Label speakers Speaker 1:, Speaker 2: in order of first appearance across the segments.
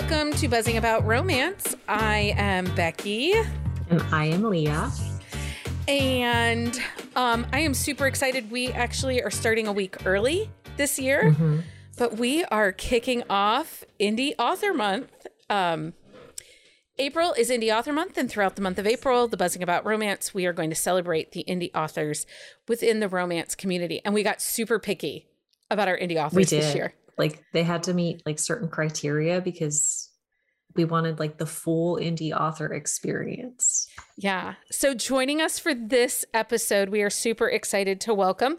Speaker 1: welcome to Buzzing About Romance. I am Becky.
Speaker 2: And I am Leah.
Speaker 1: And um, I am super excited. We actually are starting a week early this year, mm-hmm. but we are kicking off Indie Author Month. Um, April is Indie Author Month, and throughout the month of April, the Buzzing About Romance, we are going to celebrate the indie authors within the romance community. And we got super picky about our indie authors this year.
Speaker 2: Like they had to meet like certain criteria because we wanted like the full indie author experience.
Speaker 1: Yeah. So joining us for this episode, we are super excited to welcome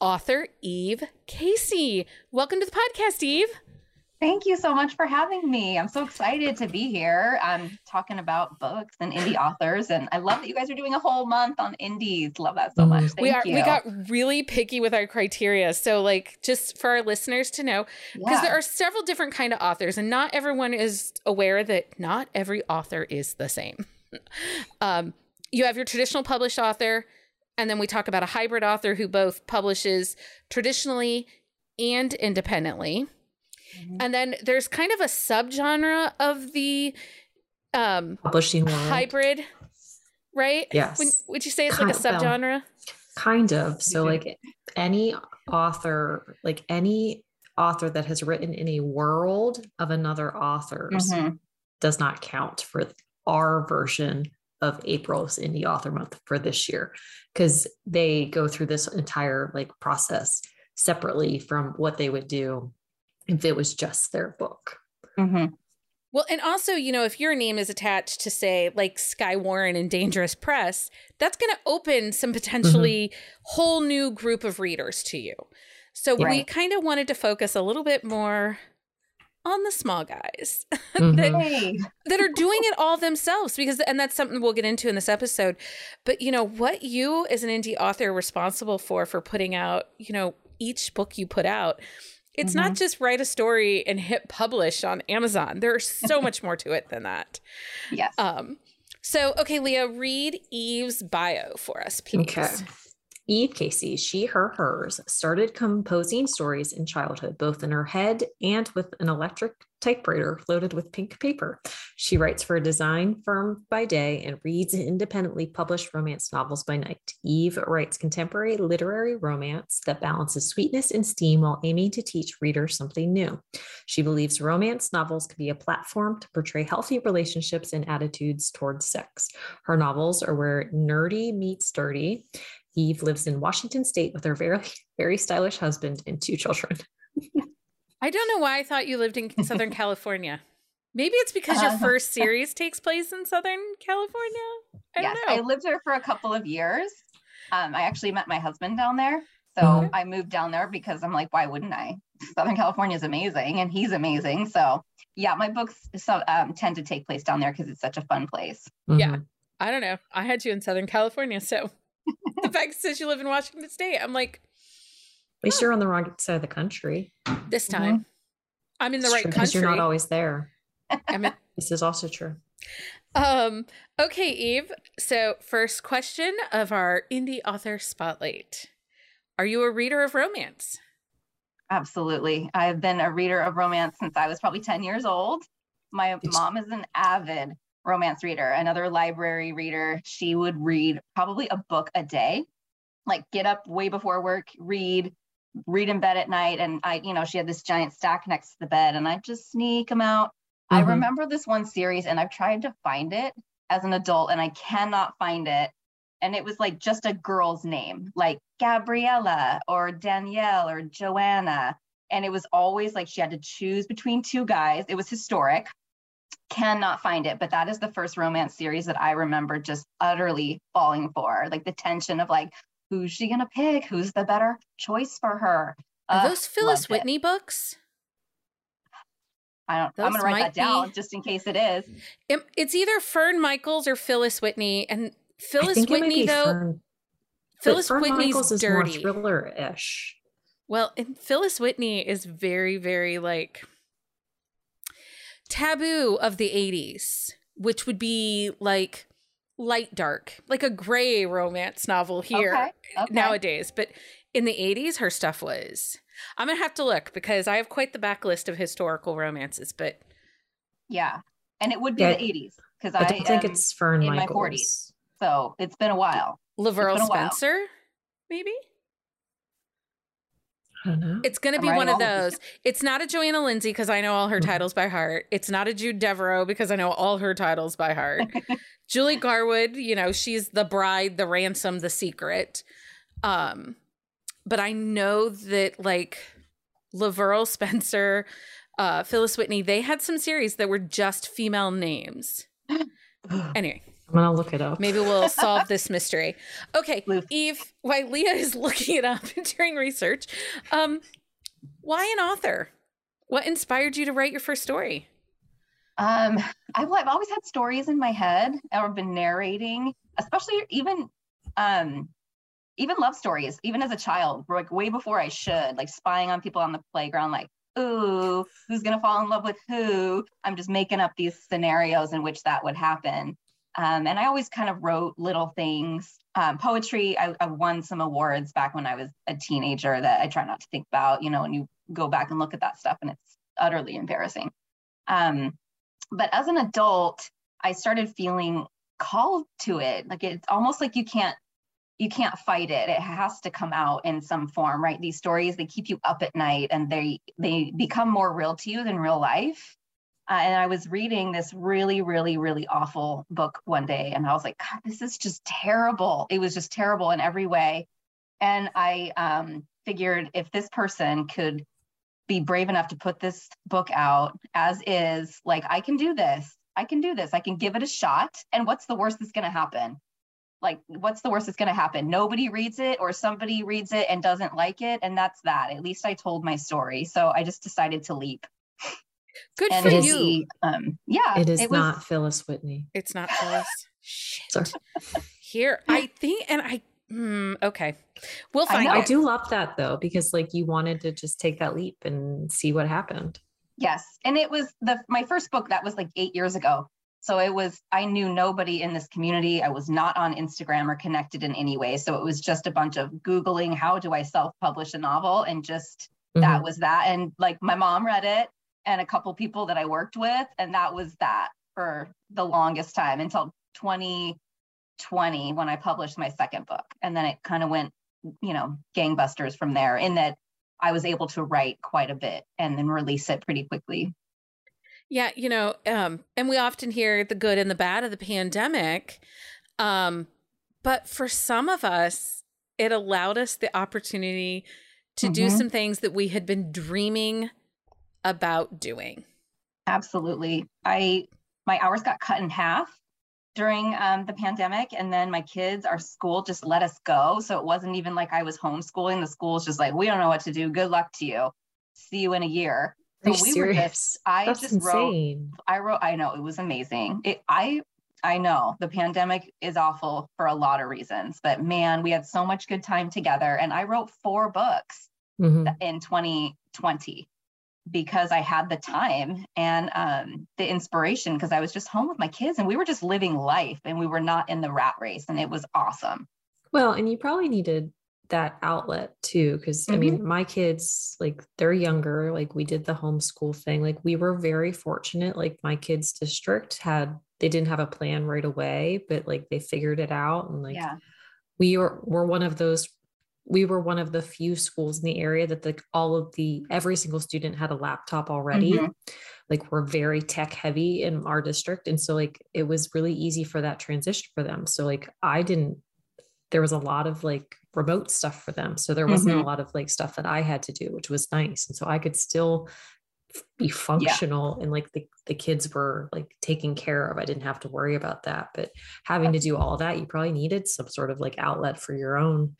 Speaker 1: author Eve Casey. Welcome to the podcast, Eve.
Speaker 3: Thank you so much for having me. I'm so excited to be here. I'm talking about books and indie authors, and I love that you guys are doing a whole month on indies. Love that so much. Mm-hmm. Thank
Speaker 1: we are
Speaker 3: you.
Speaker 1: we got really picky with our criteria. So, like, just for our listeners to know, because yeah. there are several different kind of authors, and not everyone is aware that not every author is the same. um, you have your traditional published author, and then we talk about a hybrid author who both publishes traditionally and independently. Mm-hmm. And then there's kind of a subgenre of the um
Speaker 2: publishing world.
Speaker 1: hybrid, right?
Speaker 2: Yes.
Speaker 1: When, would you say it's kind like a subgenre?
Speaker 2: Kind of. So like any author, like any author that has written in a world of another author's mm-hmm. does not count for our version of April's Indie Author Month for this year because they go through this entire like process separately from what they would do if it was just their book.
Speaker 1: Mm-hmm. Well, and also, you know, if your name is attached to, say, like Skye Warren and Dangerous Press, that's going to open some potentially mm-hmm. whole new group of readers to you. So right. we kind of wanted to focus a little bit more on the small guys mm-hmm. that, that are doing it all themselves because and that's something we'll get into in this episode but you know what you as an indie author are responsible for for putting out you know each book you put out it's mm-hmm. not just write a story and hit publish on Amazon. There's so much more to it than that.
Speaker 3: Yes.
Speaker 1: Um, so, okay, Leah, read Eve's bio for us, please. Okay.
Speaker 2: Eve Casey, she, her, hers, started composing stories in childhood, both in her head and with an electric typewriter loaded with pink paper. She writes for a design firm by day and reads independently published romance novels by night. Eve writes contemporary literary romance that balances sweetness and steam while aiming to teach readers something new. She believes romance novels can be a platform to portray healthy relationships and attitudes towards sex. Her novels are where nerdy meets dirty Eve lives in Washington State with her very, very stylish husband and two children.
Speaker 1: I don't know why I thought you lived in Southern California. Maybe it's because your uh, first series takes place in Southern California. I
Speaker 3: yes, know.
Speaker 1: I
Speaker 3: lived there for a couple of years. Um, I actually met my husband down there. So mm-hmm. I moved down there because I'm like, why wouldn't I? Southern California is amazing and he's amazing. So yeah, my books so, um, tend to take place down there because it's such a fun place.
Speaker 1: Mm-hmm. Yeah. I don't know. I had you in Southern California. So the fact says you live in Washington State. I'm like,
Speaker 2: at least you're on the wrong side of the country.
Speaker 1: This time, mm-hmm. I'm in the it's right true, country.
Speaker 2: You're not always there. In- this is also true.
Speaker 1: Um. Okay, Eve. So, first question of our indie author spotlight: Are you a reader of romance?
Speaker 3: Absolutely. I've been a reader of romance since I was probably 10 years old. My it's- mom is an avid romance reader, another library reader. She would read probably a book a day, like get up way before work, read, read in bed at night. And I, you know, she had this giant stack next to the bed and I just sneak them out. Mm-hmm. I remember this one series and I've tried to find it as an adult and I cannot find it. And it was like just a girl's name, like Gabriella or Danielle or Joanna. And it was always like she had to choose between two guys. It was historic cannot find it, but that is the first romance series that I remember just utterly falling for. Like the tension of like, who's she gonna pick? Who's the better choice for her?
Speaker 1: Are uh, those Phyllis Whitney it. books?
Speaker 3: I don't. Those I'm gonna write that down be, just in case it is.
Speaker 1: It, it's either Fern Michaels or Phyllis Whitney, and Phyllis Whitney though. Fern, Phyllis Fern Whitney's Michaels dirty,
Speaker 2: thriller-ish.
Speaker 1: Well, and Phyllis Whitney is very, very like taboo of the 80s, which would be like light dark, like a gray romance novel here okay, okay. nowadays. But in the 80s, her stuff was. I'm going to have to look because I have quite the backlist of historical romances, but
Speaker 3: Yeah. And it would be
Speaker 2: Yeah.
Speaker 3: the 80s because
Speaker 2: I
Speaker 3: I,
Speaker 2: don't think it's Fern
Speaker 3: in my 40s. so it's been a while.
Speaker 1: LaVyrle
Speaker 3: been a while.
Speaker 1: Spencer, maybe?
Speaker 2: I don't know.
Speaker 1: It's going to be one of those. It's not a Johanna Lindsey because I know all her
Speaker 2: Mhm.
Speaker 1: titles by heart. It's not a Jude Deveraux because I know all her titles by heart. Julie Garwood, you know, she's the bride, the ransom, the secret. Um, but I know that like LaVyrle Spencer, uh, Phyllis Whitney, they had some series that were just female names. Anyway,
Speaker 2: I'm gonna look it up.
Speaker 1: maybe we'll solve this mystery. Okay, Eve, while Leah is looking it up and doing research, um, why an author? What inspired you to write your first story?
Speaker 3: Um, I've, I've always had stories in my head or been narrating, especially even um even love stories, even as a child, like way before I should, like spying on people on the playground, like, ooh, who's gonna fall in love with who? I'm just making up these scenarios in which that would happen. Um, and I always kind of wrote little things. Um, poetry, I, I won some awards back when I was a teenager that I try not to think about, you know, and you go back and look at that stuff and it's utterly embarrassing. Um, but as an adult, I started feeling called to it. Like it's almost like you can't you can't fight it. It has to come out in some form, right? These stories they keep you up at night and they they become more real to you than real life. Uh, and I was reading this really, really, really awful book one day, and I was like, God, this is just terrible. It was just terrible in every way. And I um, figured if this person could be brave enough to put this book out as is, like, I can do this. I can do this. I can give it a shot. And what's the worst that's going to happen? Like, what's the worst that's going to happen? Nobody reads it, or somebody reads it and doesn't like it. And that's that. At least I told my story. So I just decided to leap.
Speaker 1: Good
Speaker 3: And
Speaker 1: for
Speaker 2: it is-
Speaker 1: you.
Speaker 3: the, um, yeah,
Speaker 2: it is
Speaker 3: was-
Speaker 2: not Phyllis Whitney.
Speaker 1: It's not Phyllis. Shit.
Speaker 2: Sorry.
Speaker 1: Here, I think, and I. Hmm, okay, we'll find
Speaker 3: know.
Speaker 2: I do love that though, because like you wanted to just take that leap and see what happened.
Speaker 3: Yes. And it was the my first book that was like eight years ago. So it was I knew nobody in this community. I was not on Instagram or connected in any way. So it was just a bunch of Googling how do I self-publish a novel and just that
Speaker 2: Mhm.
Speaker 3: was that. And like my mom read it and a couple people that I worked with, and that was that for the longest time until 2020 when I published my second book. And then it kind of went, you know, gangbusters from there in that I was able to write quite a bit and then release it pretty quickly.
Speaker 1: Yeah, you know, um, and we often hear the good and the bad of the pandemic. Um, but for some of us, it allowed us the opportunity to do
Speaker 3: Mhm.
Speaker 1: some things that we had been dreaming about doing.
Speaker 3: Absolutely. I my hours got cut in half during um, the pandemic, and then my kids, our school just let us go. So it wasn't even like I was homeschooling. The school's just like, we don't know what to do. Good luck to you. See you in a year.
Speaker 2: Are you
Speaker 3: So we were
Speaker 2: serious?
Speaker 3: just- I
Speaker 2: That's
Speaker 3: just wrote- I wrote. I know it was amazing. It. I. I know the pandemic is awful for a lot of reasons, but man, we had so much good time together, and I wrote four books
Speaker 2: Mhm.
Speaker 3: in 2020 because I had the time and um, the inspiration because I was just home with my kids and we were just living life and we were not in the rat race and it was awesome.
Speaker 2: Well, and you probably needed that outlet too, because I mean, my kids, like they're younger, like we did the homeschool thing. Like we were very fortunate. Like my kids' district had, they didn't have a plan right away, but like they figured it out. And like
Speaker 3: yeah.
Speaker 2: we were, were one of those, we were one of the few schools in the area that like all of the, every single student had a laptop already.
Speaker 3: Mhm.
Speaker 2: Like we're very tech heavy in our district. And so like it was really easy for that transition for them. So like I didn't there was a lot of like remote stuff for them. So there wasn't a lot of like stuff that I had to do, which was nice. And so I could still be functional and like the, the kids were like taken care of. I didn't have to worry about that. But having to do all that, you probably needed some sort of like outlet for your own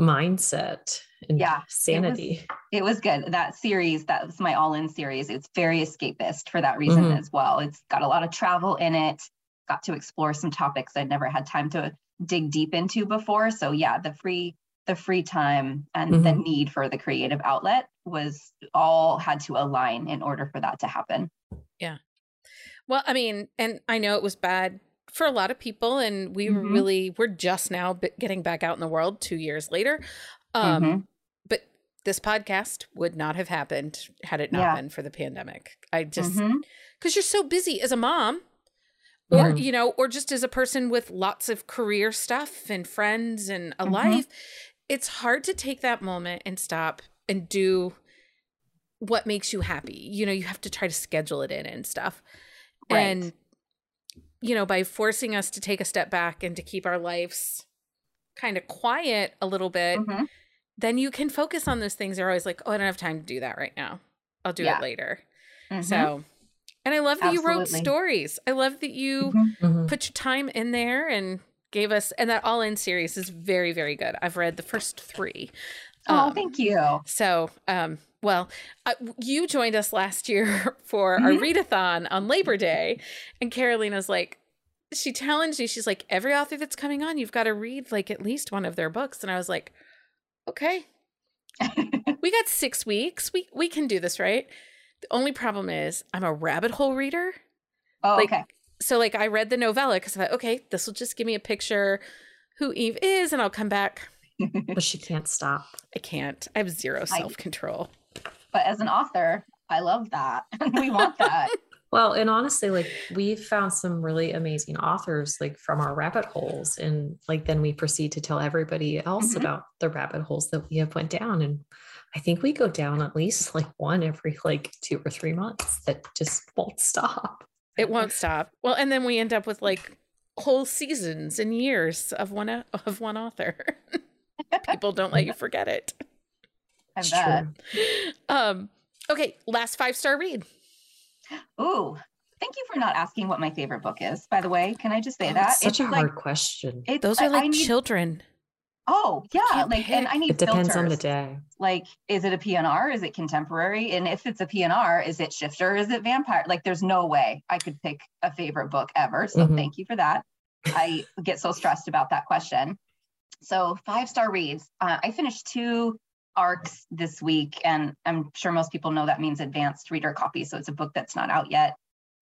Speaker 2: mindset and
Speaker 3: Yeah,
Speaker 2: sanity.
Speaker 3: It was good. That series, that was my all in series. It's very escapist for that reason
Speaker 2: Mhm.
Speaker 3: as well. It's got a lot of travel in it, got to explore some topics I'd never had time to dig deep into before. So yeah, the free the free time and the
Speaker 2: Mhm.
Speaker 3: need for the creative outlet was all had to align in order for that to happen. Yeah.
Speaker 1: Well, I mean, and I know it was bad for a lot of people, and we were
Speaker 3: Mhm.
Speaker 1: really we're just now getting back out in the world two years later. Um,
Speaker 3: Mhm.
Speaker 1: But this podcast would not have happened had it not
Speaker 3: Yeah.
Speaker 1: been for the pandemic. I just
Speaker 3: Mhm.
Speaker 1: because you're so busy as a mom or you know or just as a person with lots of career stuff and friends and a
Speaker 3: Mhm.
Speaker 1: life it's hard to take that moment and stop and do what makes you happy you know you have to try to schedule it in and stuff
Speaker 3: Right.
Speaker 1: and you know by forcing us to take a step back and to keep our lives kind of quiet a little bit
Speaker 3: Mhm.
Speaker 1: then you can focus on those things you're always like oh i don't have time to do that right now i'll do
Speaker 3: Yeah.
Speaker 1: it later
Speaker 3: Mhm.
Speaker 1: so, and I love that you wrote stories. I love that you
Speaker 3: Mhm.
Speaker 2: Mhm.
Speaker 1: put your time in there and gave us, and that All In series is very, very good. I've read the first three.
Speaker 3: Oh,
Speaker 1: Um,
Speaker 3: thank you.
Speaker 1: So, um, well, uh, you joined us last year for our
Speaker 3: Mhm.
Speaker 1: readathon on Labor Day, and Carolina's like, she challenged me. She's like, every author that's coming on, you've got to read like at least one of their books. And I was like, okay, we got six weeks. We we can do this, right? The only problem is I'm a rabbit hole reader.
Speaker 3: oh,
Speaker 1: like
Speaker 3: okay.
Speaker 1: so like I read the novella because I thought, okay, this will just give me a picture who Eve is, and I'll come back.
Speaker 2: But she can't stop.
Speaker 1: I can't. I have zero self control.
Speaker 3: But as an author, I love that. we want that.
Speaker 2: Well, and honestly, like we've found some really amazing authors like from our rabbit holes. And like then we proceed to tell everybody else
Speaker 3: Mhm.
Speaker 2: about the rabbit holes that we have went down. And I think we go down at least like one every like two or three months that just won't stop.
Speaker 1: It won't stop. Well, and then we end up with like whole seasons and years of one of one author. People don't let you forget it.
Speaker 3: I
Speaker 2: It's
Speaker 3: bet.
Speaker 2: true.
Speaker 1: Um. Okay, last five star read.
Speaker 3: Ooh, thank you for not asking what my favorite book is. By the way, can I just say
Speaker 2: Oh,
Speaker 3: that
Speaker 2: it's such a
Speaker 3: like,
Speaker 2: hard question.
Speaker 1: Those are like
Speaker 3: need-
Speaker 1: children.
Speaker 3: Oh yeah,
Speaker 1: can't
Speaker 3: like and. I need
Speaker 2: It depends on the day.
Speaker 3: Like, is it a PNR? Is it contemporary? And if it's a PNR, is it shifter? Is it vampire? Like, there's no way I could pick a favorite book ever. So
Speaker 2: Mhm.
Speaker 3: thank you for that. I get so stressed about that question. So five star reads. Uh, I finished two arcs this week, and I'm sure most people know that means advanced reader copy. So it's a book that's not out yet.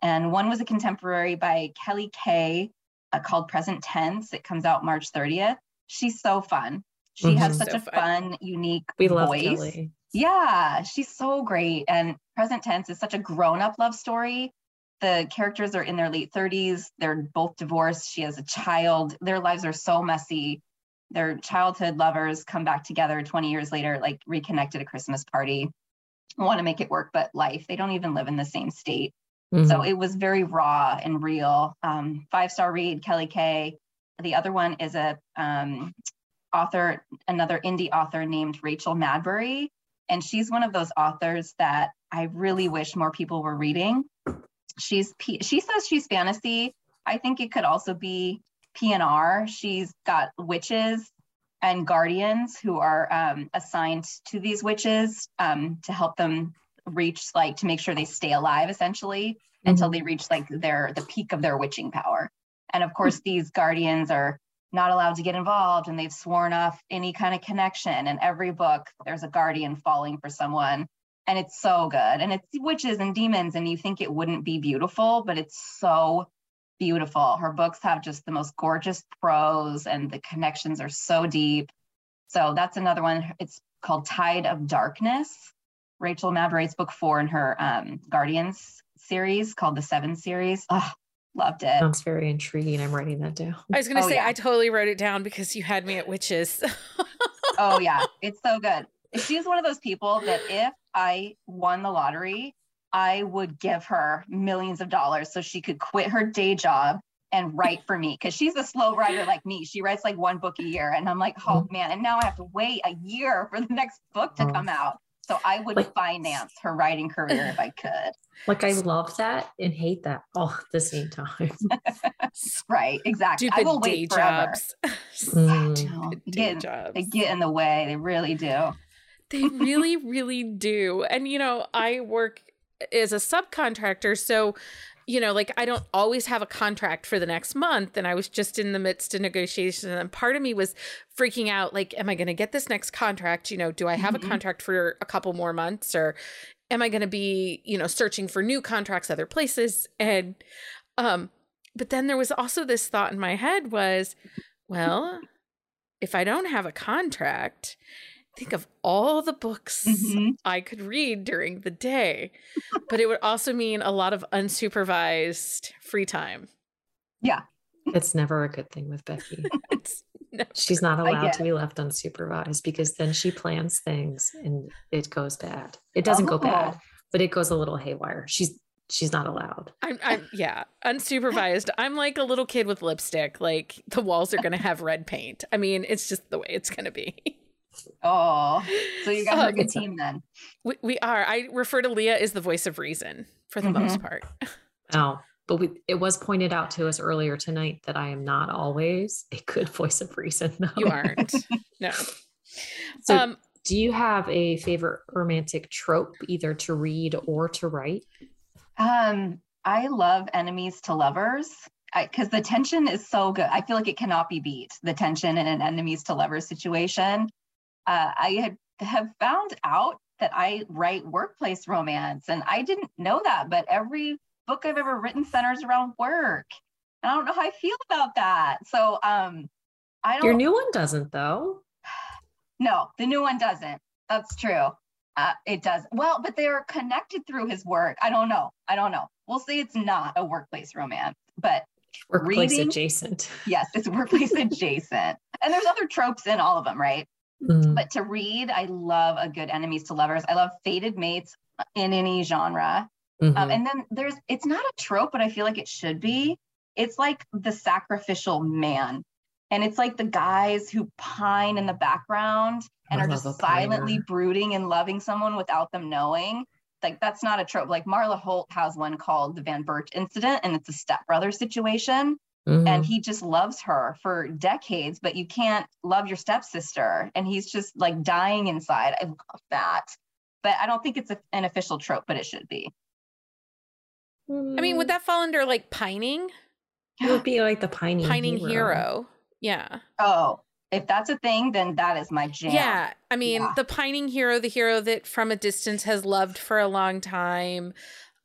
Speaker 3: And one was a contemporary by Kelly Kay uh, called Present Tense. It comes out March 30th. She's so fun. She has
Speaker 2: Mhm.
Speaker 3: such
Speaker 1: So
Speaker 3: a
Speaker 1: fun.
Speaker 3: fun, unique
Speaker 2: We love
Speaker 3: voice.
Speaker 2: Kelly.
Speaker 3: Yeah, she's so great. And Present Tense is such a grown up love story. The characters are in their late 30s. They're both divorced. She has a child. Their lives are so messy. Their childhood lovers come back together 20 years later, like reconnected at a Christmas party, want to make it work, but life, they don't even live in the same state. So
Speaker 2: Mhm.
Speaker 3: it was very raw and real. Um, five star read, Kelly Kay. The other one is a um, author, another indie author named Rachel Madbury, and she's one of those authors that I really wish more people were reading. She's she says she's fantasy. I think it could also be PNR. She's got witches and guardians who are um, assigned to these witches um, to help them reach like to make sure they stay alive essentially until they reach like their the peak of their witching power. And of course these guardians are not allowed to get involved and they've sworn off any kind of connection. And every book there's a guardian falling for someone and it's so good. And it's witches and demons and you think it wouldn't be beautiful but it's so beautiful her books have just the most gorgeous prose and the connections are so deep so that's another one it's called tide of darkness Rachel Madbury's book four in her um, Guardians series called the Seven series. Oh, loved it.
Speaker 2: Sounds very intriguing. I'm writing that down.
Speaker 1: I was gonna
Speaker 3: Oh,
Speaker 1: say
Speaker 3: yeah.
Speaker 1: I totally wrote it down because you had me at witches.
Speaker 3: oh yeah, it's so good. She's one of those people that if I won the lottery, I would give her millions of dollars so she could quit her day job and write for me because she's a slow writer like me. She writes like one book a year, and I'm like, oh man, and now I have to wait a year for the next book to
Speaker 2: Oh.
Speaker 3: come out. So I would
Speaker 2: Like-
Speaker 3: finance her writing career if I could.
Speaker 2: Like I love that and hate that all at the same time.
Speaker 3: Right, exactly. I
Speaker 1: Stupid
Speaker 3: will
Speaker 1: day
Speaker 3: wait forever.
Speaker 1: jobs.
Speaker 2: Mm.
Speaker 1: Stupid
Speaker 3: they
Speaker 1: day
Speaker 3: get,
Speaker 1: jobs.
Speaker 3: they get in the way. They really do.
Speaker 1: They really, really do. And, you know, I work as a subcontractor. So, you know, like I don't always have a contract for the next month. And I was just in the midst of negotiations. And part of me was freaking out like, am I going to get this next contract? You know, do I have
Speaker 3: Mhm.
Speaker 1: a contract for a couple more months or am I going to be, you know, searching for new contracts other places? And, um, but then there was also this thought in my head was, well, if I don't have a contract, think of all the books
Speaker 3: Mhm.
Speaker 1: I could read during the day, but it would also mean a lot of unsupervised free time. Yeah.
Speaker 2: It's never a good thing with Becky.
Speaker 1: It's no,
Speaker 2: She's not allowed to be left unsupervised because then she plans things and it goes bad. It doesn't go bad,
Speaker 3: Oh.
Speaker 2: but it goes a little haywire. She's she's not allowed.
Speaker 1: I'm, I'm, yeah, unsupervised. I'm like a little kid with lipstick. Like the walls are going to have red paint. I mean, it's just the way it's going to be.
Speaker 3: Oh, so you guys are a good team then.
Speaker 1: We, we are. I refer to Leah as the voice of reason for the most part.
Speaker 2: Oh, but we, it was pointed out to us earlier tonight that I am not always a good voice of reason. Though.
Speaker 1: You aren't. No.
Speaker 2: So,
Speaker 1: um,
Speaker 2: do you have a favorite romantic trope, either to read or to write?
Speaker 3: Um, I love enemies to lovers because the tension is so good. I feel like it cannot be beat. The tension in an enemies to lovers situation. Uh, I had have found out that I write workplace romance, and I didn't know that. But every book I've ever written centers around work, and I don't know how I feel about that. So, um, I don't.
Speaker 2: Your new one doesn't, though.
Speaker 3: No, the new one doesn't. That's true. Uh, it does. Well, but they're connected through his work. I don't know. I don't know. We'll say it's not a workplace romance, but
Speaker 2: Workplace
Speaker 3: Reading?
Speaker 2: adjacent.
Speaker 3: yes, it's workplace adjacent. And there's other tropes in all of them, right?
Speaker 2: Mm.
Speaker 3: But to read, I love a good enemies to lovers. I love fated mates in any genre. Um,
Speaker 2: Mhm.
Speaker 3: and then there's, it's not a trope, but I feel like it should be. It's like the sacrificial man. And it's like the guys who pine in the background and
Speaker 2: I
Speaker 3: are just silently brooding and loving someone without them knowing. Like that's not a trope. Like Marla Holt has one called the Van Burt incident, and it's a stepbrother situation.
Speaker 2: Mhm.
Speaker 3: And he just loves her for decades, but you can't love your stepsister. And he's just like dying inside. I love that. But I don't think it's a, an official trope, but it should be.
Speaker 1: I mean, would that fall under like pining?
Speaker 2: It would be like the pining,
Speaker 1: Pining
Speaker 2: hero.
Speaker 1: hero. Yeah.
Speaker 3: Oh, if that's a thing, then that is my jam.
Speaker 1: Yeah. I mean,
Speaker 3: Yeah.
Speaker 1: the pining hero, the hero that from a distance has loved for a long time.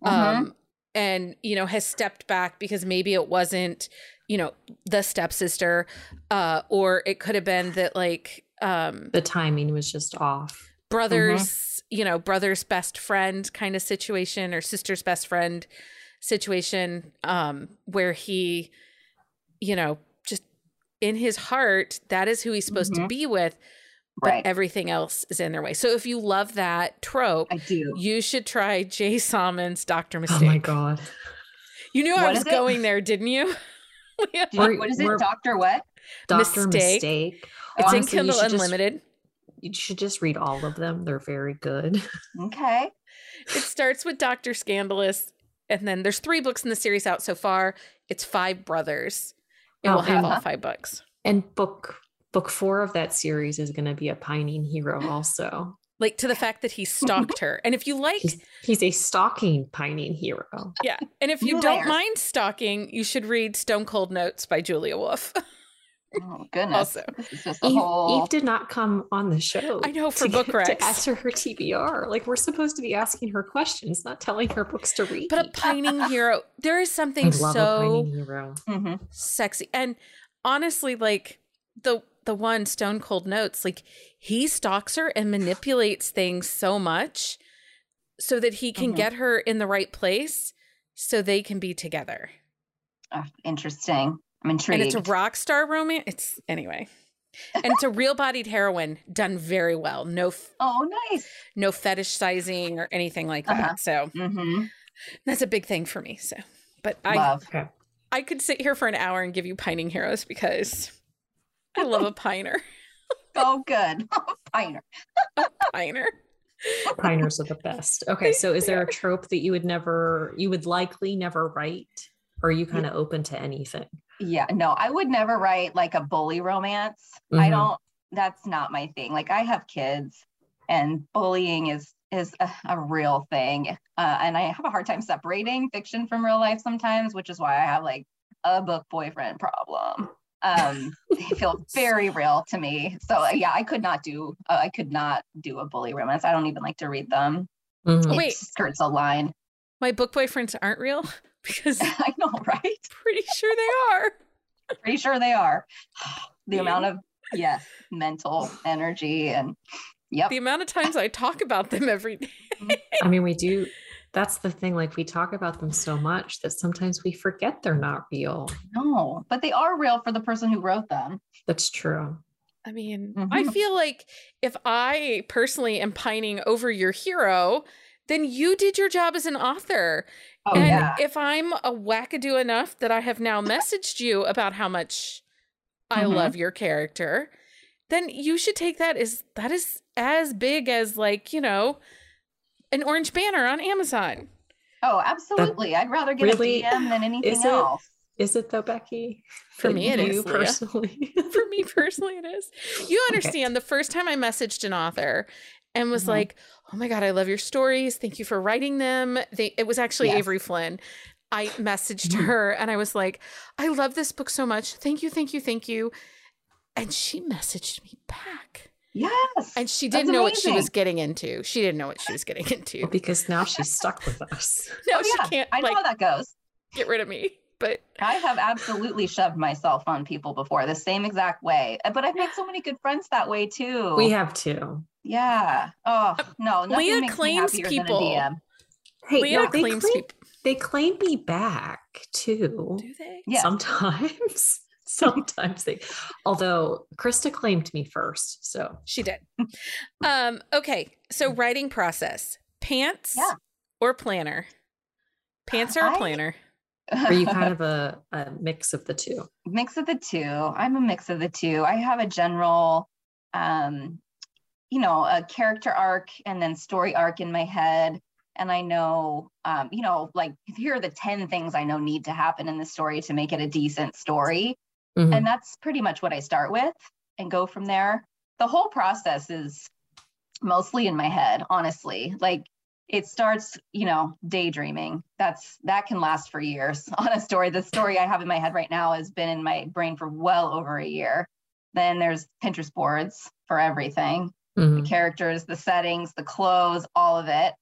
Speaker 3: Mhm.
Speaker 1: Um, and you know, has stepped back because maybe it wasn't, you know, the stepsister, uh, or it could have been that like um
Speaker 2: The timing was just off.
Speaker 1: brother's, you know, brother's best friend kind of situation or sister's best friend situation, um, where he, you know, just in his heart, that is who he's supposed to
Speaker 3: Mhm.
Speaker 1: be with, but
Speaker 3: Right.
Speaker 1: everything else is in their way. So if you love that trope,
Speaker 3: I do.
Speaker 1: you should try J. Saman's Doctor Mistake.
Speaker 2: Oh my god.
Speaker 1: You knew I was
Speaker 3: is it?
Speaker 1: going there, didn't you? Yeah.
Speaker 3: What is it? Doctor what?
Speaker 2: Doctor
Speaker 1: Mistake.
Speaker 2: Mistake.
Speaker 1: It's in
Speaker 2: Honestly, you
Speaker 1: Kindle
Speaker 2: just-
Speaker 1: Unlimited.
Speaker 2: you should just read all of them. They're very good.
Speaker 3: Okay.
Speaker 1: It starts with Doctor Scandalous, and then there's three books in the series out so far. It's five brothers. It
Speaker 2: Oh,
Speaker 1: will have
Speaker 3: and-
Speaker 1: all five books.
Speaker 2: And book book four of that series is going to be a pining hero. Also,
Speaker 1: Like to the fact that he stalked her. And if you like,
Speaker 2: he's, he's a stalking pining hero.
Speaker 1: yeah, and if you
Speaker 3: New
Speaker 1: don't
Speaker 3: layers.
Speaker 1: mind stalking, you should read Stone Cold Notes by Julia Wolf.
Speaker 3: Oh goodness.
Speaker 1: Also.
Speaker 3: This is just a
Speaker 2: Eve,
Speaker 3: whole.
Speaker 2: Eve did not come on the show.
Speaker 1: I know, for
Speaker 2: to
Speaker 1: book
Speaker 2: get- to answer her TBR. Like we're supposed to be asking her questions, not telling her books to read.
Speaker 1: but a pining hero, there is something so
Speaker 2: pining hero.
Speaker 3: Mhm.
Speaker 1: sexy. And honestly, like the the one Stone Cold Notes, like he stalks her and manipulates things so much so that he can
Speaker 3: Mhm.
Speaker 1: get her in the right place so they can be together.
Speaker 3: Oh, interesting. I'm intrigued.
Speaker 1: And it's a rock star romance. It's anyway. And it's a real bodied heroine done very well. No f-
Speaker 3: oh, nice.
Speaker 1: no fetish sizing or anything like that.
Speaker 3: Uh-huh.
Speaker 1: So
Speaker 3: hmm
Speaker 1: that's a big thing for me. So but I
Speaker 3: Love.
Speaker 2: Okay.
Speaker 1: I could sit here for an hour and give you pining heroes because I love a piner.
Speaker 3: Oh, good. Piner.
Speaker 1: Piner.
Speaker 2: Piners are the best. Okay, so is there a trope that you would never, you would likely never write, or are you kind of open to anything?
Speaker 3: Yeah, no, I would never write like a bully romance. I
Speaker 2: Mhm.
Speaker 3: don't. That's not my thing. Like I have kids, and bullying is is a, a real thing. Uh, and I have a hard time separating fiction from real life sometimes, which is why I have like a book boyfriend problem. Um, they feel very real to me. So uh, yeah, I could not do. Uh, I could not do a bully romance. I don't even like to read them.
Speaker 2: Mhm.
Speaker 3: It
Speaker 1: Wait.
Speaker 3: skirts a line.
Speaker 1: My book boyfriends aren't real because I'm
Speaker 3: I know, right?
Speaker 1: pretty sure they are.
Speaker 3: Pretty sure they are. The
Speaker 1: Yeah.
Speaker 3: amount of yes, mental energy and Yep.
Speaker 1: The amount of times I talk about them every day.
Speaker 2: I mean, we do. That's the thing. Like, we talk about them so much that sometimes we forget they're not real.
Speaker 3: No, but they are real for the person who wrote them.
Speaker 2: That's true.
Speaker 1: I mean, I
Speaker 3: Mhm.
Speaker 1: feel like if I personally am pining over your hero, then you did your job as an author.
Speaker 3: Oh
Speaker 1: and
Speaker 3: yeah.
Speaker 1: if I'm a wackadoo enough that I have now messaged you about how much I
Speaker 3: Mhm.
Speaker 1: love your character, then you should take that as that is as big as like, you know, an orange banner on Amazon.
Speaker 3: Oh, absolutely. I'd rather get
Speaker 2: really-
Speaker 3: a DM than anything
Speaker 2: is it?
Speaker 3: else.
Speaker 2: Is it though, Becky?
Speaker 1: For me, it
Speaker 2: you
Speaker 1: is,
Speaker 2: personally.
Speaker 1: For me personally, it is. You understand the first time I messaged an author and was
Speaker 3: Mhm.
Speaker 1: like, oh my God, I love your stories. Thank you for writing them. They, it was actually
Speaker 3: Yes.
Speaker 1: Avery Flynn. I messaged
Speaker 2: Mhm.
Speaker 1: her and I was like, I love this book so much. Thank you, thank you, thank you. And she messaged me back.
Speaker 3: Yes.
Speaker 1: And she didn't know what she was getting into. She didn't know what she was getting into.
Speaker 2: because now she's stuck with us.
Speaker 1: No,
Speaker 3: oh,
Speaker 1: she
Speaker 3: yeah.
Speaker 1: can't
Speaker 3: I know
Speaker 1: like
Speaker 3: how that goes.
Speaker 1: get rid of me. But
Speaker 3: I have absolutely shoved myself on people before the same exact way. Uh, But I've made so many good friends that way too.
Speaker 2: We have too.
Speaker 3: Yeah. Oh no. Nothing
Speaker 1: Leah
Speaker 3: makes
Speaker 1: claims
Speaker 3: me
Speaker 1: people.
Speaker 3: Than a DM.
Speaker 2: Hey,
Speaker 1: Leah
Speaker 2: no, they
Speaker 1: claims
Speaker 2: claim,
Speaker 1: people.
Speaker 2: they claim me back too.
Speaker 1: Do they?
Speaker 3: Yes.
Speaker 2: Sometimes. Sometimes they although Krista claimed me first. So
Speaker 1: She did. um, okay. So writing process. Pants
Speaker 3: Yeah.
Speaker 1: or planner? Pants or a
Speaker 3: I-
Speaker 1: planner?
Speaker 2: are you kind of a, a mix of the two?
Speaker 3: mix of the two. I'm a mix of the two. I have a general, um, you know, a character arc and then story arc in my head. And I know, um, you know, like here are the 10 things I know need to happen in the story to make it a decent story.
Speaker 2: Mhm.
Speaker 3: And that's pretty much what I start with and go from there. The whole process is mostly in my head, honestly. Like it starts, you know, daydreaming. That's that can last for years on a story. The story I have in my head right now has been in my brain for well over a year. Then there's Pinterest boards for everything
Speaker 2: Mhm.
Speaker 3: the characters, the settings, the clothes, all of it.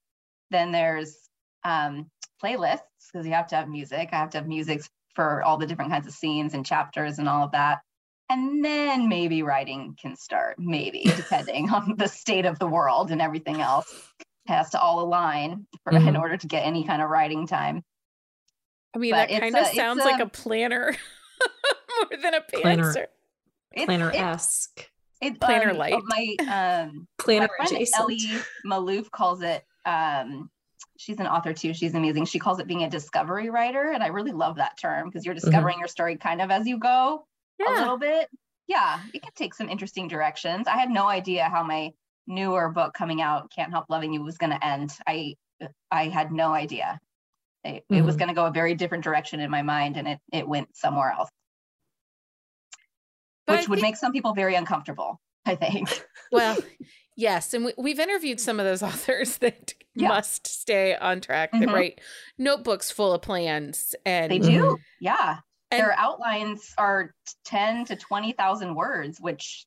Speaker 3: Then there's um, playlists because you have to have music. I have to have music for all the different kinds of scenes and chapters and all of that. And then maybe writing can start, maybe depending on the state of the world and everything else. Has to all align for, in
Speaker 2: Mhm.
Speaker 3: order to get any kind of writing time.
Speaker 1: I mean,
Speaker 3: But
Speaker 1: that kind of
Speaker 3: it's
Speaker 1: sounds like
Speaker 3: a-
Speaker 1: a planner more than a
Speaker 2: Planner.
Speaker 1: pantser.
Speaker 2: Planner esque.
Speaker 3: it,
Speaker 1: Planner
Speaker 3: um,
Speaker 1: light.
Speaker 3: My um,
Speaker 2: Planner
Speaker 3: my friend
Speaker 2: adjacent.
Speaker 3: Ellie Malouf calls it. Um, she's an author too. She's amazing. She calls it being a discovery writer, and I really love that term because you're discovering your story kind of as you go a little bit. Yeah, it can take some interesting directions. I had no idea how my newer book coming out, "Can't Help Loving You," was going to end. I I had no idea. It, it was
Speaker 2: Mhm.
Speaker 3: going to go a very different direction in my mind, and it it went somewhere else,
Speaker 1: But I
Speaker 3: which would
Speaker 1: think-
Speaker 3: make some people very uncomfortable. I think.
Speaker 1: Well, yes, and we, we've interviewed some of those authors that
Speaker 3: Yeah.
Speaker 1: must stay on track. That
Speaker 3: Mhm.
Speaker 1: write notebooks full of plans, and
Speaker 3: They do. Yeah.
Speaker 1: And-
Speaker 3: Their outlines are 10 to 20,000 words, which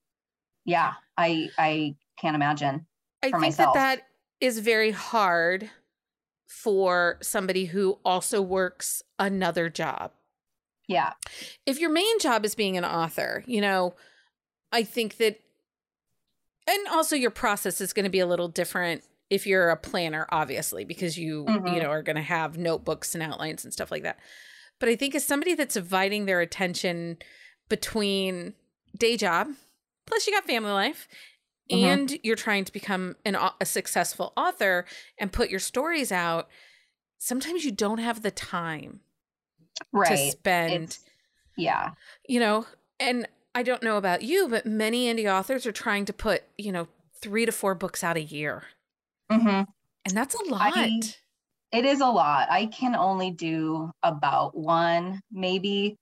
Speaker 3: yeah, I I can't imagine.
Speaker 1: I
Speaker 3: for
Speaker 1: think
Speaker 3: myself.
Speaker 1: that that is very hard for somebody who also works another job.
Speaker 3: Yeah.
Speaker 1: if your main job is being an author, you know, I think that, and also your process is going to be a little different if you're a planner, obviously, because you, you
Speaker 3: Mhm.
Speaker 1: know, are going to have notebooks and outlines and stuff like that. But I think as somebody that's dividing their attention between day job, plus you got family life,
Speaker 3: Mhm.
Speaker 1: and you're trying to become an, a successful author and put your stories out, sometimes you don't have the time
Speaker 3: right.
Speaker 1: to spend
Speaker 3: It's yeah.
Speaker 1: you know, and I don't know about you, but many indie authors are trying to put, you know, three to four books out a year.
Speaker 3: hmm
Speaker 1: And that's a lot.
Speaker 3: I- It is a lot. I can only do about one, maybe.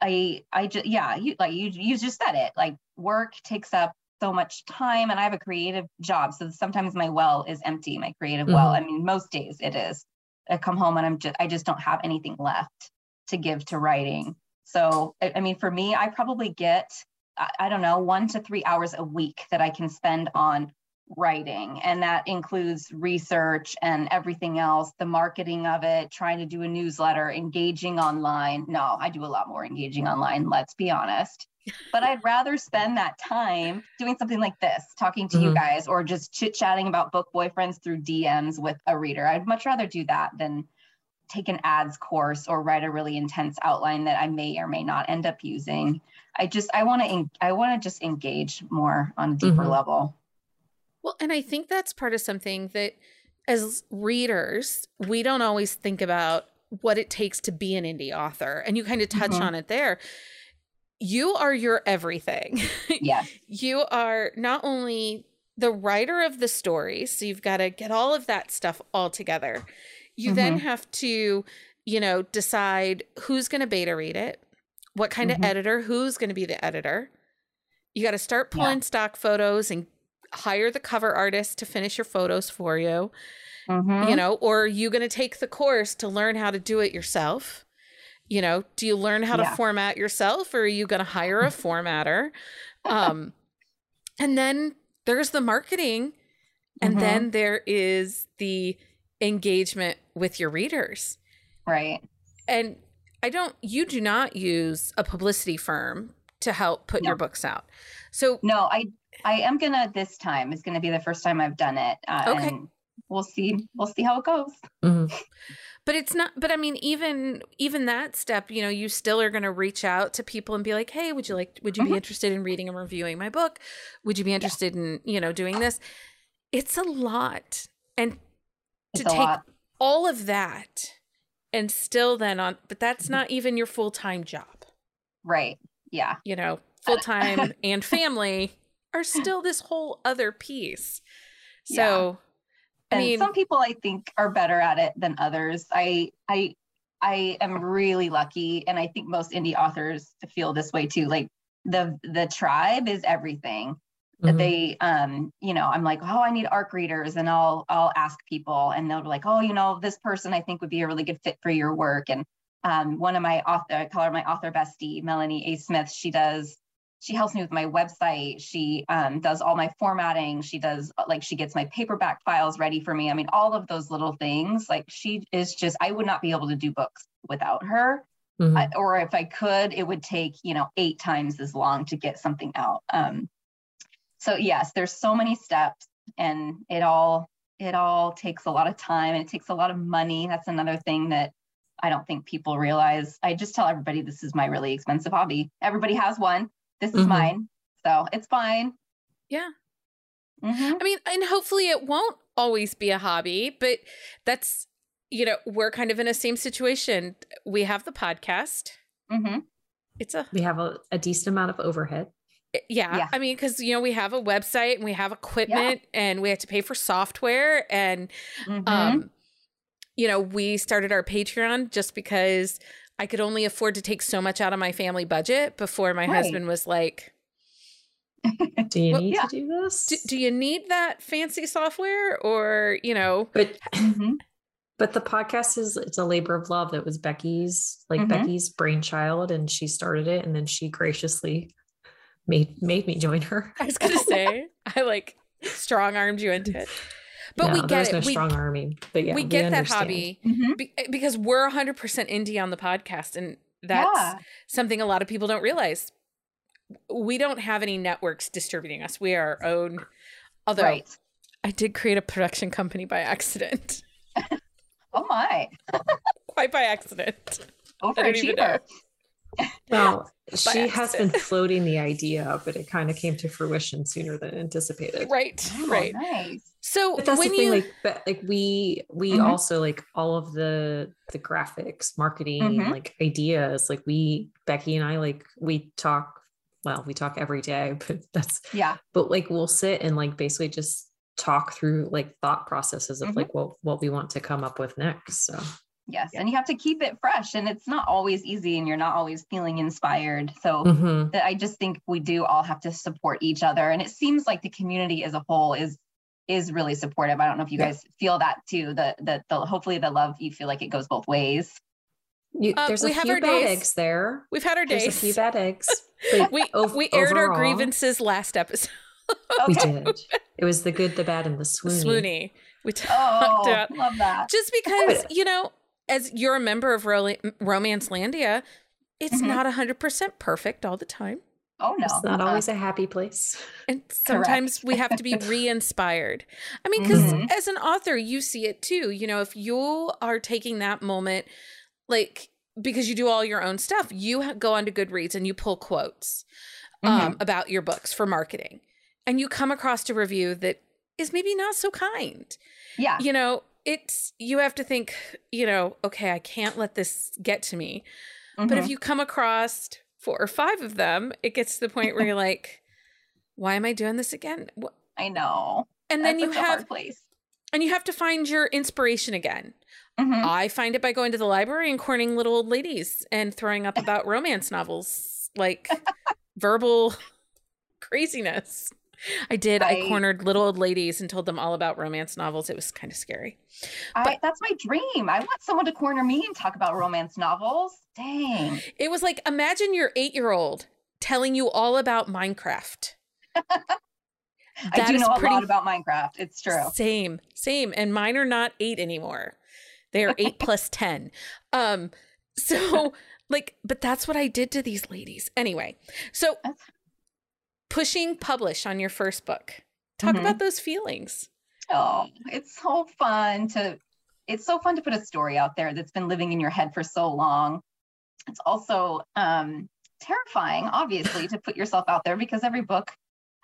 Speaker 3: I I just yeah, you like you you just said it. Like work takes up so much time and I have a creative job. So sometimes my well is empty, my creative well. I mean, most days it is. I come home and I'm just I just don't have anything left to give to writing. So I, I mean for me, I probably get I, I don't know, one to three hours a week that I can spend on writing and that includes research and everything else the marketing of it trying to do a newsletter engaging online no i do a lot more engaging online let's be honest but I'd rather spend that time doing something like this, talking to
Speaker 2: Mhm.
Speaker 3: you guys, or just chit chatting about book boyfriends through DMs with a reader. I'd much rather do that than take an ads course or write a really intense outline that I may or may not end up using. I just I want to I want to just engage more on a deeper
Speaker 2: Mhm.
Speaker 3: level.
Speaker 1: Well, and I think that's part of something that as readers, we don't always think about what it takes to be an indie author. And you kind of touch
Speaker 3: Mhm.
Speaker 1: on it there. You are your everything.
Speaker 3: Yes.
Speaker 1: you are not only the writer of the story, so you've got to get all of that stuff all together. You then have to, you know, decide who's going to beta read it, what kind
Speaker 3: Mhm.
Speaker 1: of editor, who's going to be the editor. You got to start
Speaker 3: Yeah.
Speaker 1: pulling stock photos and hire the cover artist to finish your photos for you,
Speaker 3: Mhm.
Speaker 1: you know, or are you going to take the course to learn how to do it yourself? You know, do you learn how
Speaker 3: Yeah.
Speaker 1: to format yourself or are you going to hire a formatter? Um, and then there's the marketing, and
Speaker 3: Mhm.
Speaker 1: then there is the engagement with your readers.
Speaker 3: right.
Speaker 1: And I don't, you do not use a publicity firm to help put
Speaker 3: No.
Speaker 1: your books out. So,
Speaker 3: No, I I am gonna this time. It's gonna be the first time I've done it. Uh,
Speaker 1: Okay.
Speaker 3: And we'll see. We'll see how it goes.
Speaker 2: Mhm.
Speaker 1: but it's not, but I mean, even, even that step, you know, you still are going to reach out to people and be like, Hey, would you like, would you be
Speaker 3: Mhm.
Speaker 1: interested in reading and reviewing my book? Would you be interested in, you know, doing this? It's a lot. And
Speaker 3: It's
Speaker 1: to take
Speaker 3: lot.
Speaker 1: all of that and still then on but that's not even your full-time job
Speaker 3: Right. Yeah.
Speaker 1: you know full-time and family are still this whole other piece so i
Speaker 3: and
Speaker 1: mean
Speaker 3: some people I think are better at it than others. I I I am really lucky, and I think most indie authors feel this way too. Like the the tribe is everything. That
Speaker 2: Mhm.
Speaker 3: they um you know i'm like oh i need arc readers and i'll i'll ask people and they'll be like oh you know this person i think would be a really good fit for your work and um one of my author i call her my author bestie melanie a smith she does she helps me with my website she um, does all my formatting she does uh, like she gets my paperback files ready for me i mean all of those little things like she is just i would not be able to do books without her
Speaker 2: Mhm.
Speaker 3: I, or if I could, it would take, you know, eight times as long to get something out. Um, so yes, there's so many steps and it all, it all takes a lot of time and it takes a lot of money. That's another thing that I don't think people realize. I just tell everybody this is my really expensive hobby. Everybody has one. This is
Speaker 2: Mhm.
Speaker 3: mine. So it's fine.
Speaker 1: yeah
Speaker 3: Mhm.
Speaker 1: i mean and hopefully it won't always be a hobby but that's you know we're kind of in a same situation we have the podcast
Speaker 3: Mhm.
Speaker 1: it's a
Speaker 2: we have a, a decent amount of overhead.
Speaker 1: Yeah,
Speaker 3: Yeah.
Speaker 1: i mean because you know we have a website and we have equipment and we have to pay for software and
Speaker 3: Mhm.
Speaker 1: um you know we started our patreon just because i could only afford to take so much out of my family budget before my
Speaker 3: Right.
Speaker 1: husband was like
Speaker 2: Do you
Speaker 1: Well,
Speaker 2: need
Speaker 3: yeah.
Speaker 2: to do this?
Speaker 1: do, do you need that fancy software or you know
Speaker 2: but
Speaker 3: Mhm.
Speaker 2: but the podcast is it's a labor of love. That was Becky's like
Speaker 3: Mhm.
Speaker 2: Becky's brainchild, and she started it, and then she graciously made made me join her.
Speaker 1: i was gonna say i like strong armed you into it but we get
Speaker 2: there's
Speaker 1: it
Speaker 2: no
Speaker 1: we,
Speaker 2: strong arming. But yeah,
Speaker 1: we get that
Speaker 2: understand.
Speaker 1: hobby
Speaker 3: Mhm.
Speaker 1: be- eh, because we're 100% indie on the podcast and that's
Speaker 3: Yeah.
Speaker 1: something a lot of people don't realize we don't have any networks distributing us we are our own although
Speaker 3: Right.
Speaker 1: i did create a production company by accident
Speaker 3: Oh my.
Speaker 1: quite by accident I don't even know.
Speaker 3: Overachiever.
Speaker 2: Well, she has been floating the idea, but it kind of came to fruition sooner than anticipated.
Speaker 1: right
Speaker 3: Oh,
Speaker 1: right
Speaker 3: Nice.
Speaker 1: so
Speaker 2: But that's
Speaker 1: when
Speaker 2: the thing,
Speaker 1: you
Speaker 2: like, but like we we
Speaker 3: Mhm.
Speaker 2: also like all of the the graphics, marketing,
Speaker 3: Mhm.
Speaker 2: like ideas. Like we Becky and I like we talk. Well, we talk every day, but that's
Speaker 3: Yeah.
Speaker 2: but like we'll sit and like basically just talk through like thought processes of
Speaker 3: Mhm.
Speaker 2: like what what we want to come up with next. So
Speaker 3: Yes. And you have to keep it fresh. And it's not always easy and you're not always feeling inspired. So
Speaker 2: Mhm.
Speaker 3: I just think we do all have to support each other. And it seems like the community as a whole is is really supportive. I don't know if you
Speaker 2: Yeah.
Speaker 3: guys feel that too. The the, the hopefully the love you feel like it goes both ways.
Speaker 2: You,
Speaker 1: Uh,
Speaker 2: there's
Speaker 1: we
Speaker 2: a
Speaker 1: have
Speaker 2: few
Speaker 1: our
Speaker 2: bad
Speaker 1: days.
Speaker 2: eggs there.
Speaker 1: we've had our
Speaker 2: There's
Speaker 1: days
Speaker 2: a few bad eggs.
Speaker 1: we
Speaker 2: ov-
Speaker 1: we aired our grievances last episode
Speaker 2: We did. It was the good, the bad, and the swoony.
Speaker 1: swoony we talked
Speaker 3: Oh,
Speaker 1: about
Speaker 3: love that.
Speaker 1: just because you know as you're a member of Ro- romance landia it's
Speaker 3: Mhm.
Speaker 1: not 100% perfect all the time
Speaker 3: Oh no.
Speaker 2: It's not uh-huh. always a happy place.
Speaker 1: And sometimes Correct. we have to be re-inspired. I mean, because mm-hmm. as an author, you see it too. You know, if you are taking that moment, like because you do all your own stuff, you go onto Goodreads and you pull quotes um, mm-hmm. about your books for marketing, and you come across a review that is maybe not so kind.
Speaker 3: Yeah.
Speaker 1: You know, it's you have to think, you know, okay, I can't let this get to me. Mm-hmm. But if mm-hmm. you come across four or five of them, it gets to the point where you're like, why am I doing this again? What?
Speaker 3: I know.
Speaker 1: And then you have place. And you have to find your inspiration again. Mm-hmm. I find it by going to the library and corning little old ladies and throwing up about romance novels, like verbal craziness. I did. I, I, cornered little old ladies and told them all about romance novels. It was kind of scary.
Speaker 3: I, that's my dream. I want someone to corner me and talk about romance novels. Dang.
Speaker 1: It was like imagine your eight year old telling you all about Minecraft.
Speaker 3: I do know a lot about Minecraft. It's true.
Speaker 1: Same, same. And mine are not eight anymore. They are eight plus 10. Um, so like, but that's what I did to these ladies. Anyway, so pushing publish on your first book. Talk mm-hmm. about those feelings.
Speaker 3: Oh, it's so fun to it's so fun to put a story out there that's been living in your head for so long. It's also um, terrifying, obviously, to put yourself out there because every book,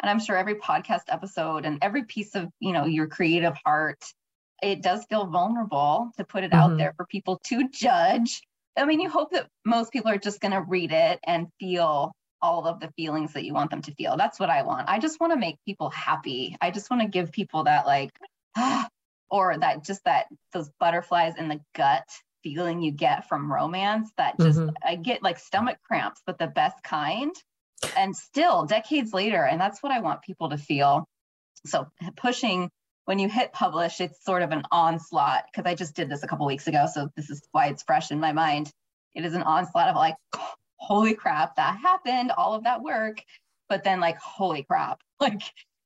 Speaker 3: and I'm sure every podcast episode and every piece of you know your creative heart, it does feel vulnerable to put it mm-hmm. out there for people to judge. I mean, you hope that most people are just going to read it and feel all of the feelings that you want them to feel. That's what I want. I just want to make people happy. I just want to give people that like ah, or that just that those butterflies in the gut feeling you get from romance that just mm-hmm. I get like stomach cramps but the best kind and still decades later and that's what I want people to feel. So pushing when you hit publish it's sort of an onslaught because I just did this a couple weeks ago so this is why it's fresh in my mind. It is an onslaught of like holy crap, that happened, all of that work. But then like, holy crap, like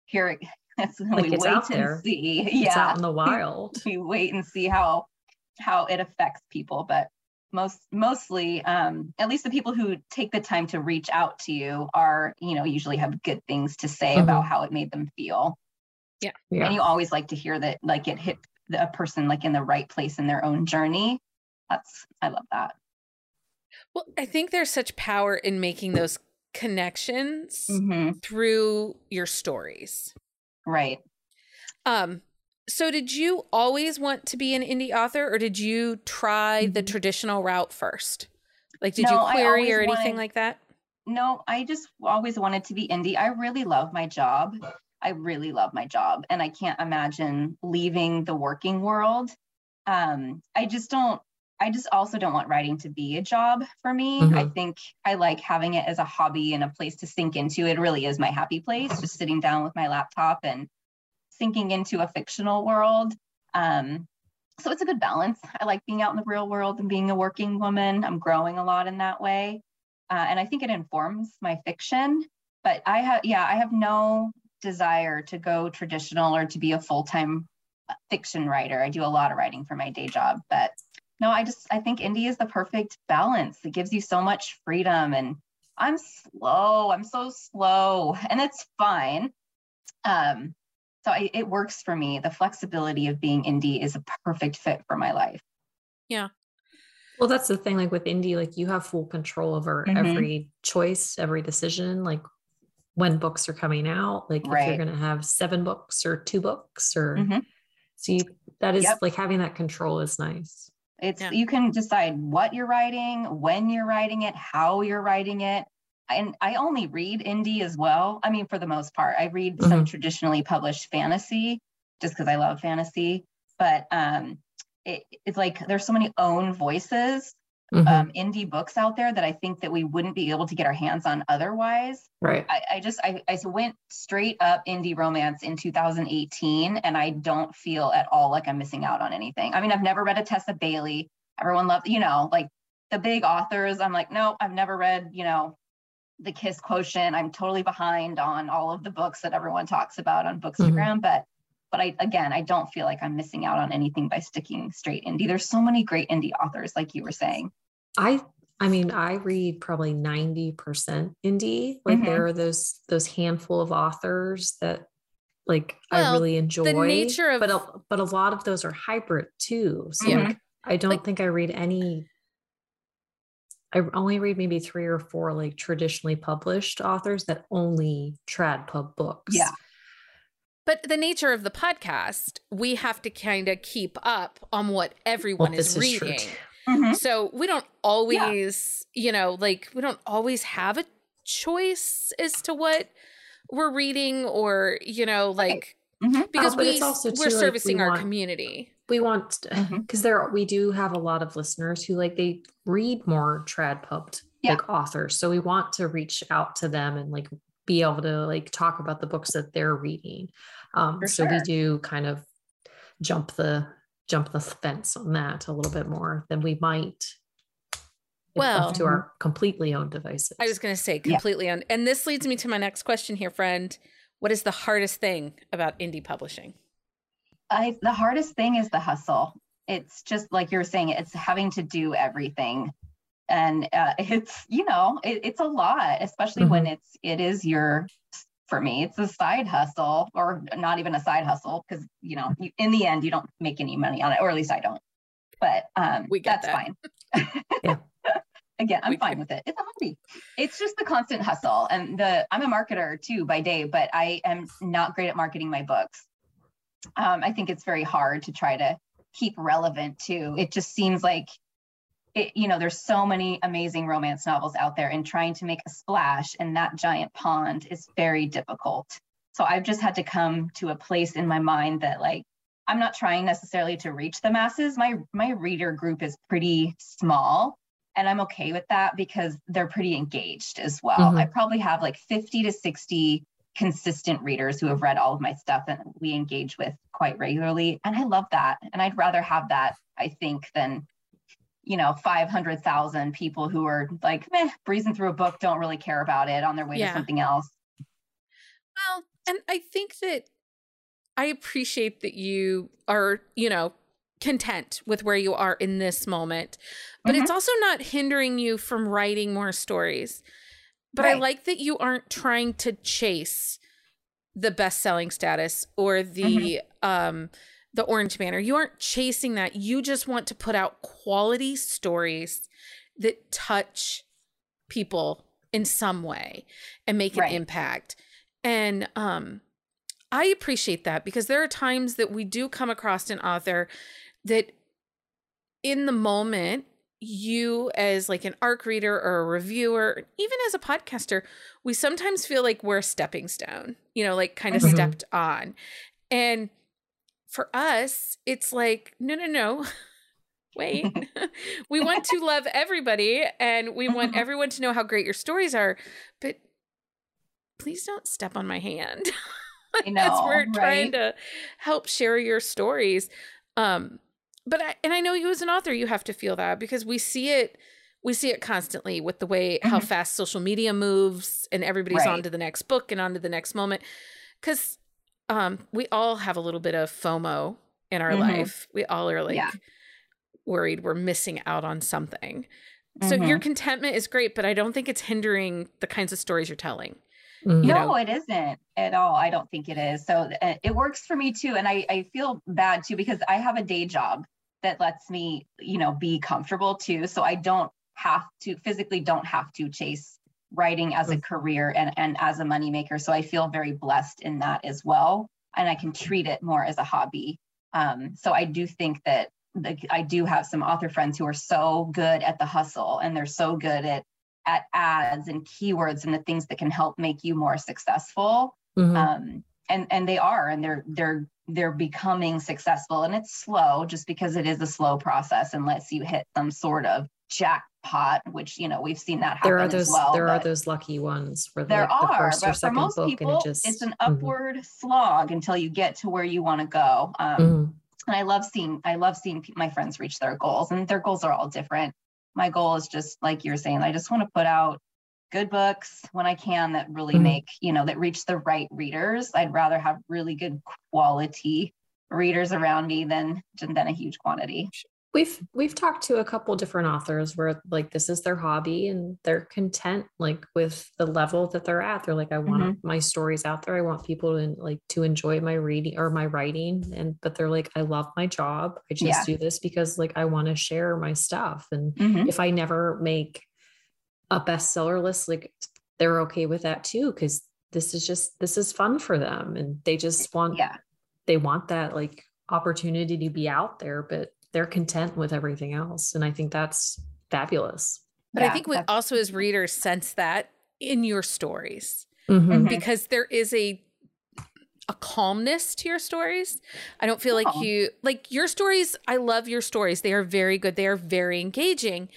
Speaker 3: here it's, like we
Speaker 2: it's
Speaker 3: wait
Speaker 2: and
Speaker 3: there. see.
Speaker 2: It's yeah. out in the wild.
Speaker 3: we wait and see how how it affects people. But most mostly, um, at least the people who take the time to reach out to you are, you know, usually have good things to say mm-hmm. about how it made them feel.
Speaker 1: Yeah.
Speaker 3: yeah. And you always like to hear that like it hit a person like in the right place in their own journey. That's I love that.
Speaker 1: Well, I think there's such power in making those connections mm-hmm. through your stories.
Speaker 3: Right.
Speaker 1: Um so did you always want to be an indie author or did you try mm-hmm. the traditional route first? Like did no, you query or anything wanted, like that?
Speaker 3: No, I just always wanted to be indie. I really love my job. I really love my job and I can't imagine leaving the working world. Um I just don't I just also don't want writing to be a job for me. Mm-hmm. I think I like having it as a hobby and a place to sink into. It really is my happy place, just sitting down with my laptop and sinking into a fictional world. Um, so it's a good balance. I like being out in the real world and being a working woman. I'm growing a lot in that way. Uh, and I think it informs my fiction. But I have, yeah, I have no desire to go traditional or to be a full time uh, fiction writer. I do a lot of writing for my day job, but no, I just I think indie is the perfect balance. It gives you so much freedom and I'm slow. I'm so slow and it's fine. Um, so I, it works for me. The flexibility of being indie is a perfect fit for my life.
Speaker 1: Yeah.
Speaker 2: Well, that's the thing. Like with indie, like you have full control over mm-hmm. every choice, every decision. Like when books are coming out, like right. if you're going to have seven books or two books, or mm-hmm. so you, that is yep. like having that control is nice.
Speaker 3: It's yeah. you can decide what you're writing, when you're writing it, how you're writing it. And I only read indie as well. I mean, for the most part, I read mm-hmm. some traditionally published fantasy just because I love fantasy. But um, it, it's like there's so many own voices mm-hmm. um, indie books out there that I think that we wouldn't be able to get our hands on otherwise.
Speaker 2: Right.
Speaker 3: I, I just I, I went straight up indie romance in 2018, and I don't feel at all like I'm missing out on anything. I mean, I've never read a Tessa Bailey. Everyone loves, you know, like the big authors. I'm like, no, I've never read, you know, the Kiss Quotient. I'm totally behind on all of the books that everyone talks about on Bookstagram, mm-hmm. but but I again, I don't feel like I'm missing out on anything by sticking straight indie. There's so many great indie authors, like you were saying.
Speaker 2: I I mean, I read probably 90% indie. Like
Speaker 3: Mhm.
Speaker 2: there are those those handful of authors that like I really enjoy.
Speaker 1: The nature of-
Speaker 2: but a, but a lot of those are hybrid too. So
Speaker 3: Yeah.
Speaker 2: like I don't
Speaker 1: Like-
Speaker 2: think I read any I only read maybe three or four like traditionally published authors that only trad pub books.
Speaker 3: Yeah.
Speaker 1: But the nature of the podcast, we have to kind of keep up on what everyone
Speaker 2: Well,
Speaker 1: is
Speaker 2: true,
Speaker 1: reading.
Speaker 2: too.
Speaker 3: Mhm.
Speaker 1: So we don't always, you know, like we don't always have a choice as to what we're reading or, you know, like
Speaker 3: Mhm.
Speaker 1: because
Speaker 2: Oh,
Speaker 1: we
Speaker 2: it's also,
Speaker 1: we're
Speaker 2: too, like,
Speaker 1: servicing
Speaker 2: we
Speaker 1: our
Speaker 2: want-
Speaker 1: community.
Speaker 2: we want because there we do have a lot of listeners who like they read more trad pubbed
Speaker 3: Yeah.
Speaker 2: like authors so we want to reach out to them and like be able to like talk about the books that they're reading um
Speaker 3: For
Speaker 2: so we do kind of jump the jump the fence on that a little bit more than we might
Speaker 1: Well-
Speaker 2: left to our completely owned devices
Speaker 1: I was going to say
Speaker 3: Yeah.
Speaker 1: completely on. And this leads me to my next question here, friend. What is the hardest thing about indie publishing?
Speaker 3: I, the hardest thing is the hustle. It's just like you're saying, it's having to do everything. And uh, it's, you know, it, it's a lot, especially when it's, it is your, for me, it's a side hustle or not even a side hustle because, you know, you, in the end, you don't make any money on it, or at least I don't. But um,
Speaker 1: We
Speaker 3: that's
Speaker 1: that.
Speaker 3: fine.
Speaker 2: Yeah.
Speaker 3: Again, I'm
Speaker 1: We
Speaker 3: fine
Speaker 1: can-
Speaker 3: with it. It's a hobby. It's just the constant hustle. And the I'm a marketer too by day, but I am not great at marketing my books um, I think it's very hard to try to keep relevant too. It just seems like it, you know, there's so many amazing romance novels out there, and trying to make a splash in that giant pond is very difficult. So I've just had to come to a place in my mind that like I'm not trying necessarily to reach the masses. My my reader group is pretty small. And I'm okay with that because they're pretty engaged as well.
Speaker 2: Mhm.
Speaker 3: I probably have like 50 to 60 consistent readers who have read all of my stuff and we engage with quite regularly. And I love that. And I'd rather have that, I think, than, you know, 500,000 people who are like, meh, breezing through a book, don't really care about it on their way
Speaker 1: Yeah.
Speaker 3: to something else.
Speaker 1: Well, and I think that I appreciate that you are, you know, content with where you are in this moment, but it's also not hindering you from writing more stories. But I like that you aren't trying to chase the best-selling status or the um the orange banner. You aren't chasing that. You just want to put out quality stories that touch people in some way and make
Speaker 3: Right.
Speaker 1: an impact. And um I appreciate that because there are times that we do come across an author that in the moment you as like an arc reader or a reviewer even as a podcaster we sometimes feel like we're a stepping stone you know like kind of
Speaker 3: Mhm.
Speaker 1: stepped on and for us it's like no no no. Wait. We want to love everybody and we want everyone to know how great your stories are but please don't step on my hand.
Speaker 3: I
Speaker 1: as
Speaker 3: know,
Speaker 1: we're trying to help share your stories um but I, and i know you as an author you have to feel that because we see it we see it constantly with the way how
Speaker 3: Mhm.
Speaker 1: fast social media moves and everybody's
Speaker 3: Right.
Speaker 1: on to the next book and on to the next moment. Because um we all have a little bit of fomo in our
Speaker 3: Mhm.
Speaker 1: life we all are like
Speaker 3: Yeah.
Speaker 1: worried we're missing out on something so your
Speaker 3: Mhm.
Speaker 1: contentment is great but i don't think it's hindering the kinds of stories you're telling
Speaker 2: Mhm.
Speaker 1: you
Speaker 3: no,
Speaker 1: know?
Speaker 3: it isn't at all. I don't think it is. So uh, it works for me too. And I, I feel bad too because I have a day job that lets me, you know, be comfortable too. So I don't have to physically don't have to chase writing as a career and, and as a moneymaker. So I feel very blessed in that as well. And I can treat it more as a hobby. Um, so I do think that I do have some author friends who are so good at the hustle and they're so good at at ads and keywords and the things that can help make you more successful
Speaker 2: Mhm.
Speaker 3: um, and and they are and they're they're they're becoming successful and it's slow just because it is a slow process unless you hit some sort of jackpot which you know we've seen that happen
Speaker 2: there are
Speaker 3: as
Speaker 2: those
Speaker 3: well
Speaker 2: there are those lucky ones where
Speaker 3: there
Speaker 2: like the
Speaker 3: are
Speaker 2: first or
Speaker 3: but for
Speaker 2: second
Speaker 3: most
Speaker 2: book
Speaker 3: people
Speaker 2: and it just
Speaker 3: it's an
Speaker 2: Mhm.
Speaker 3: upward slog until you get to where you want to go um,
Speaker 2: Mhm.
Speaker 3: and I love seeing I love seeing my friends reach their goals, and their goals are all different. My goal is just like you're saying, I just want to put out good books when I can that really
Speaker 2: Mhm.
Speaker 3: make you know that reach the right readers. I'd rather have really good quality readers around me than than a huge quantity.
Speaker 2: We've we've talked to a couple different authors where like this is their hobby and they're content like with the level that they're at they're like i want
Speaker 3: Mhm.
Speaker 2: my stories out there i want people to like to enjoy my reading or my writing and but they're like i love my job i just
Speaker 3: Yeah.
Speaker 2: do this because like i want to share my stuff and
Speaker 3: Mhm.
Speaker 2: if i never make a bestseller list like they're okay with that too because this is just this is fun for them and they just want
Speaker 3: Yeah.
Speaker 2: they want that like opportunity to be out there but they're content with everything else and i think that's fabulous
Speaker 1: But I think we also as readers sense that in your stories
Speaker 3: Mhm.
Speaker 1: because there is a a calmness to your stories. I don't feel like
Speaker 3: Oh.
Speaker 1: you like your stories. I love your stories. They are very good. They are very engaging.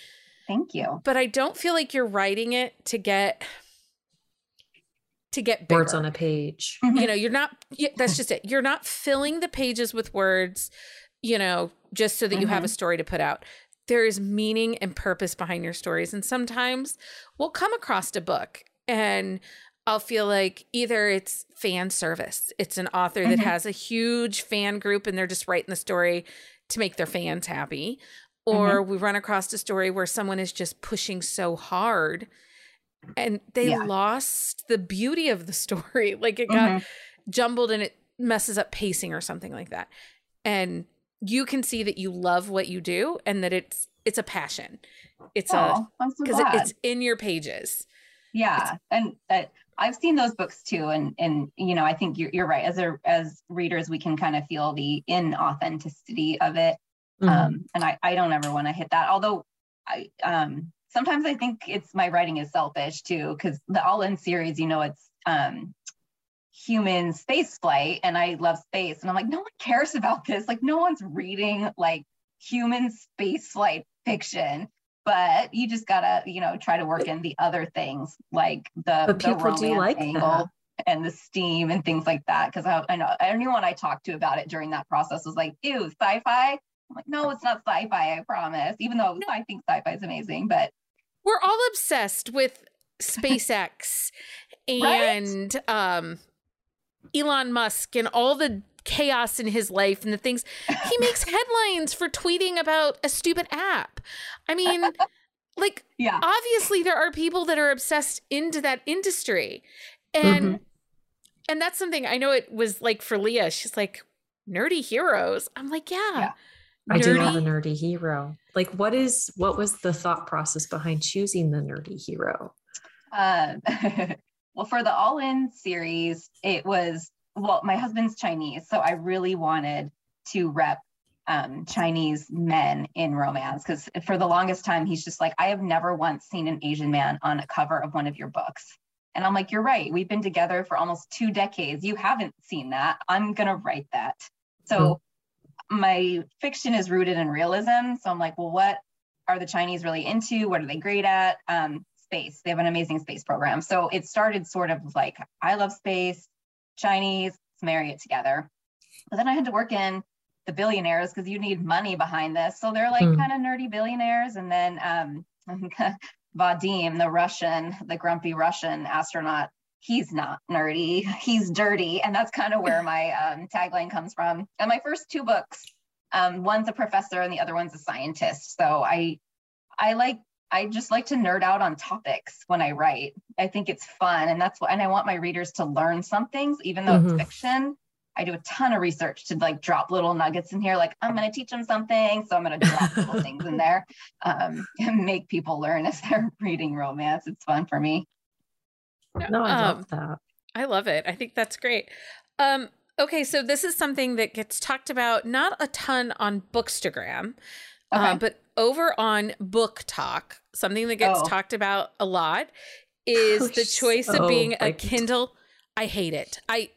Speaker 3: Thank you.
Speaker 1: But I don't feel like you're writing it to get to get bigger.
Speaker 2: words on a page
Speaker 1: you know you're not that's just it you're not filling the pages with words you know just so that you have a story to put out there is meaning and purpose behind your stories and sometimes we'll come across a book and i'll feel like either it's fan service it's an author that
Speaker 3: Mhm.
Speaker 1: has a huge fan group and they're just writing the story to make their fans happy or we run across a story where someone is just pushing so hard and they
Speaker 3: Yeah.
Speaker 1: lost the beauty of the story like it got
Speaker 3: Mhm.
Speaker 1: jumbled and it messes up pacing or something like that and you can see that you love what you do and that it's it's a passion. It's a
Speaker 3: Oh, so
Speaker 1: because it's in your pages.
Speaker 3: Yeah and uh, i've seen those books too and and you know i think you're, you're right. As a as readers we can kind of feel the inauthenticity of it.
Speaker 2: Mhm.
Speaker 3: um and i i don't ever want to hit that although i um sometimes i think it's my writing is selfish too because the all in series you know it's um human space flight and i love space and i'm like no one cares about this like no one's reading like human space flight fiction but you just gotta you know try to work in the other things like the,
Speaker 2: But
Speaker 3: the
Speaker 2: people do
Speaker 3: romance
Speaker 2: like
Speaker 3: angle
Speaker 2: that.
Speaker 3: and the steam and things like that because I, I know anyone i talked to about it during that process was like ew sci-fi i'm like no it's not sci-fi i promise even though i think sci-fi is amazing but
Speaker 1: we're all obsessed with SpaceX
Speaker 3: Right?
Speaker 1: and um Elon Musk and all the chaos in his life and the things he makes headlines for tweeting about a stupid app. I mean, like
Speaker 3: yeah
Speaker 1: obviously there are people that are obsessed into that industry and
Speaker 2: Mhm.
Speaker 1: and that's something i know it was like for leah she's like nerdy heroes i'm like yeah,
Speaker 3: Yeah.
Speaker 2: I do love a nerdy hero. Like, what is what was the thought process behind choosing the nerdy hero?
Speaker 3: Um, well, for the All In series, it was well, my husband's Chinese, so I really wanted to rep um, Chinese men in romance because for the longest time, he's just like, I have never once seen an Asian man on a cover of one of your books. And I'm like, you're right. We've been together for almost two decades. You haven't seen that. I'm going to write that. So my fiction is rooted in realism. So I'm like, well, what are the Chinese really into? What are they great at? Um, space. They have an amazing space program. So it started sort of like, I love space, Chinese, let's marry it together. But then I had to work in the billionaires because you need money behind this. So they're like
Speaker 2: Hmm.
Speaker 3: kind of nerdy billionaires. And then um, Vadim, the Russian, the grumpy Russian astronaut, he's not nerdy, he's dirty. And that's kind of where my um, tagline comes from. And my first two books, um, one's a professor and the other one's a scientist. So I, I like, I just like to nerd out on topics when I write. I think it's fun. And that's what, and I want my readers to learn some things, even though
Speaker 2: Mhm.
Speaker 3: it's fiction. I do a ton of research to like drop little nuggets in here. Like I'm going to teach them something, so I'm going to drop little things in there um, and make people learn as they're reading romance. It's fun for me.
Speaker 2: No, I
Speaker 1: Um,
Speaker 2: love that.
Speaker 1: I love it. I think that's great. Um, okay, so this is something that gets talked about not a ton on Bookstagram,
Speaker 3: Okay.
Speaker 1: uh, but over on BookTok, something that gets
Speaker 3: Oh.
Speaker 1: talked about a lot oh, is
Speaker 2: Oh,
Speaker 1: the choice
Speaker 2: so
Speaker 1: of being a
Speaker 2: like-
Speaker 1: Kindle. I hate it. I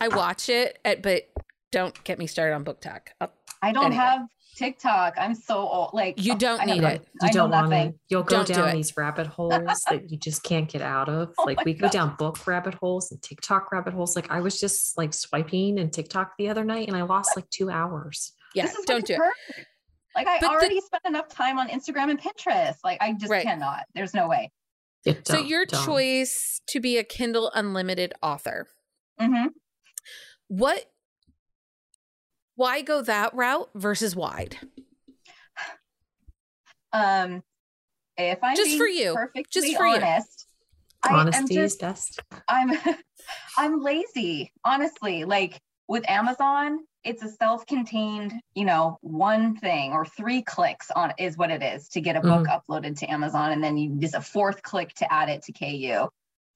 Speaker 1: I watch it, at, but don't get me started on BookTok. I'll-
Speaker 3: I don't
Speaker 1: Anyway.
Speaker 3: have TikTok. I'm so old. Like
Speaker 1: You
Speaker 3: oh,
Speaker 1: don't
Speaker 3: I
Speaker 1: need
Speaker 3: no-
Speaker 1: it.
Speaker 2: You
Speaker 3: I
Speaker 2: don't want
Speaker 3: nothing.
Speaker 2: to. You'll go
Speaker 1: Don't
Speaker 2: down
Speaker 1: it.
Speaker 2: these rabbit holes that you just can't get out of.
Speaker 3: Oh
Speaker 2: like
Speaker 3: my
Speaker 2: we go down book rabbit holes and TikTok rabbit holes. Like I was just like swiping and TikTok the other night, and I lost like two hours.
Speaker 1: yeah, don't do
Speaker 3: I've
Speaker 1: it.
Speaker 3: Heard. Like I
Speaker 1: But the-
Speaker 3: already spent enough time on Instagram and Pinterest. Like I just
Speaker 1: Right.
Speaker 3: cannot. There's no way.
Speaker 2: Yeah,
Speaker 1: So your
Speaker 2: don't.
Speaker 1: choice to be a Kindle Unlimited author.
Speaker 3: hmm
Speaker 1: What why go that route versus wide?
Speaker 3: Um, if I'm
Speaker 1: Just for you.
Speaker 3: perfectly
Speaker 1: Just for you.
Speaker 3: honest, I am
Speaker 2: Honesty is best.
Speaker 3: I'm I'm lazy, honestly. Like with Amazon, it's a self-contained, you know, one thing or three clicks on is what it is to get a book mm-hmm. uploaded to Amazon, and then you just a fourth click to add it to KU.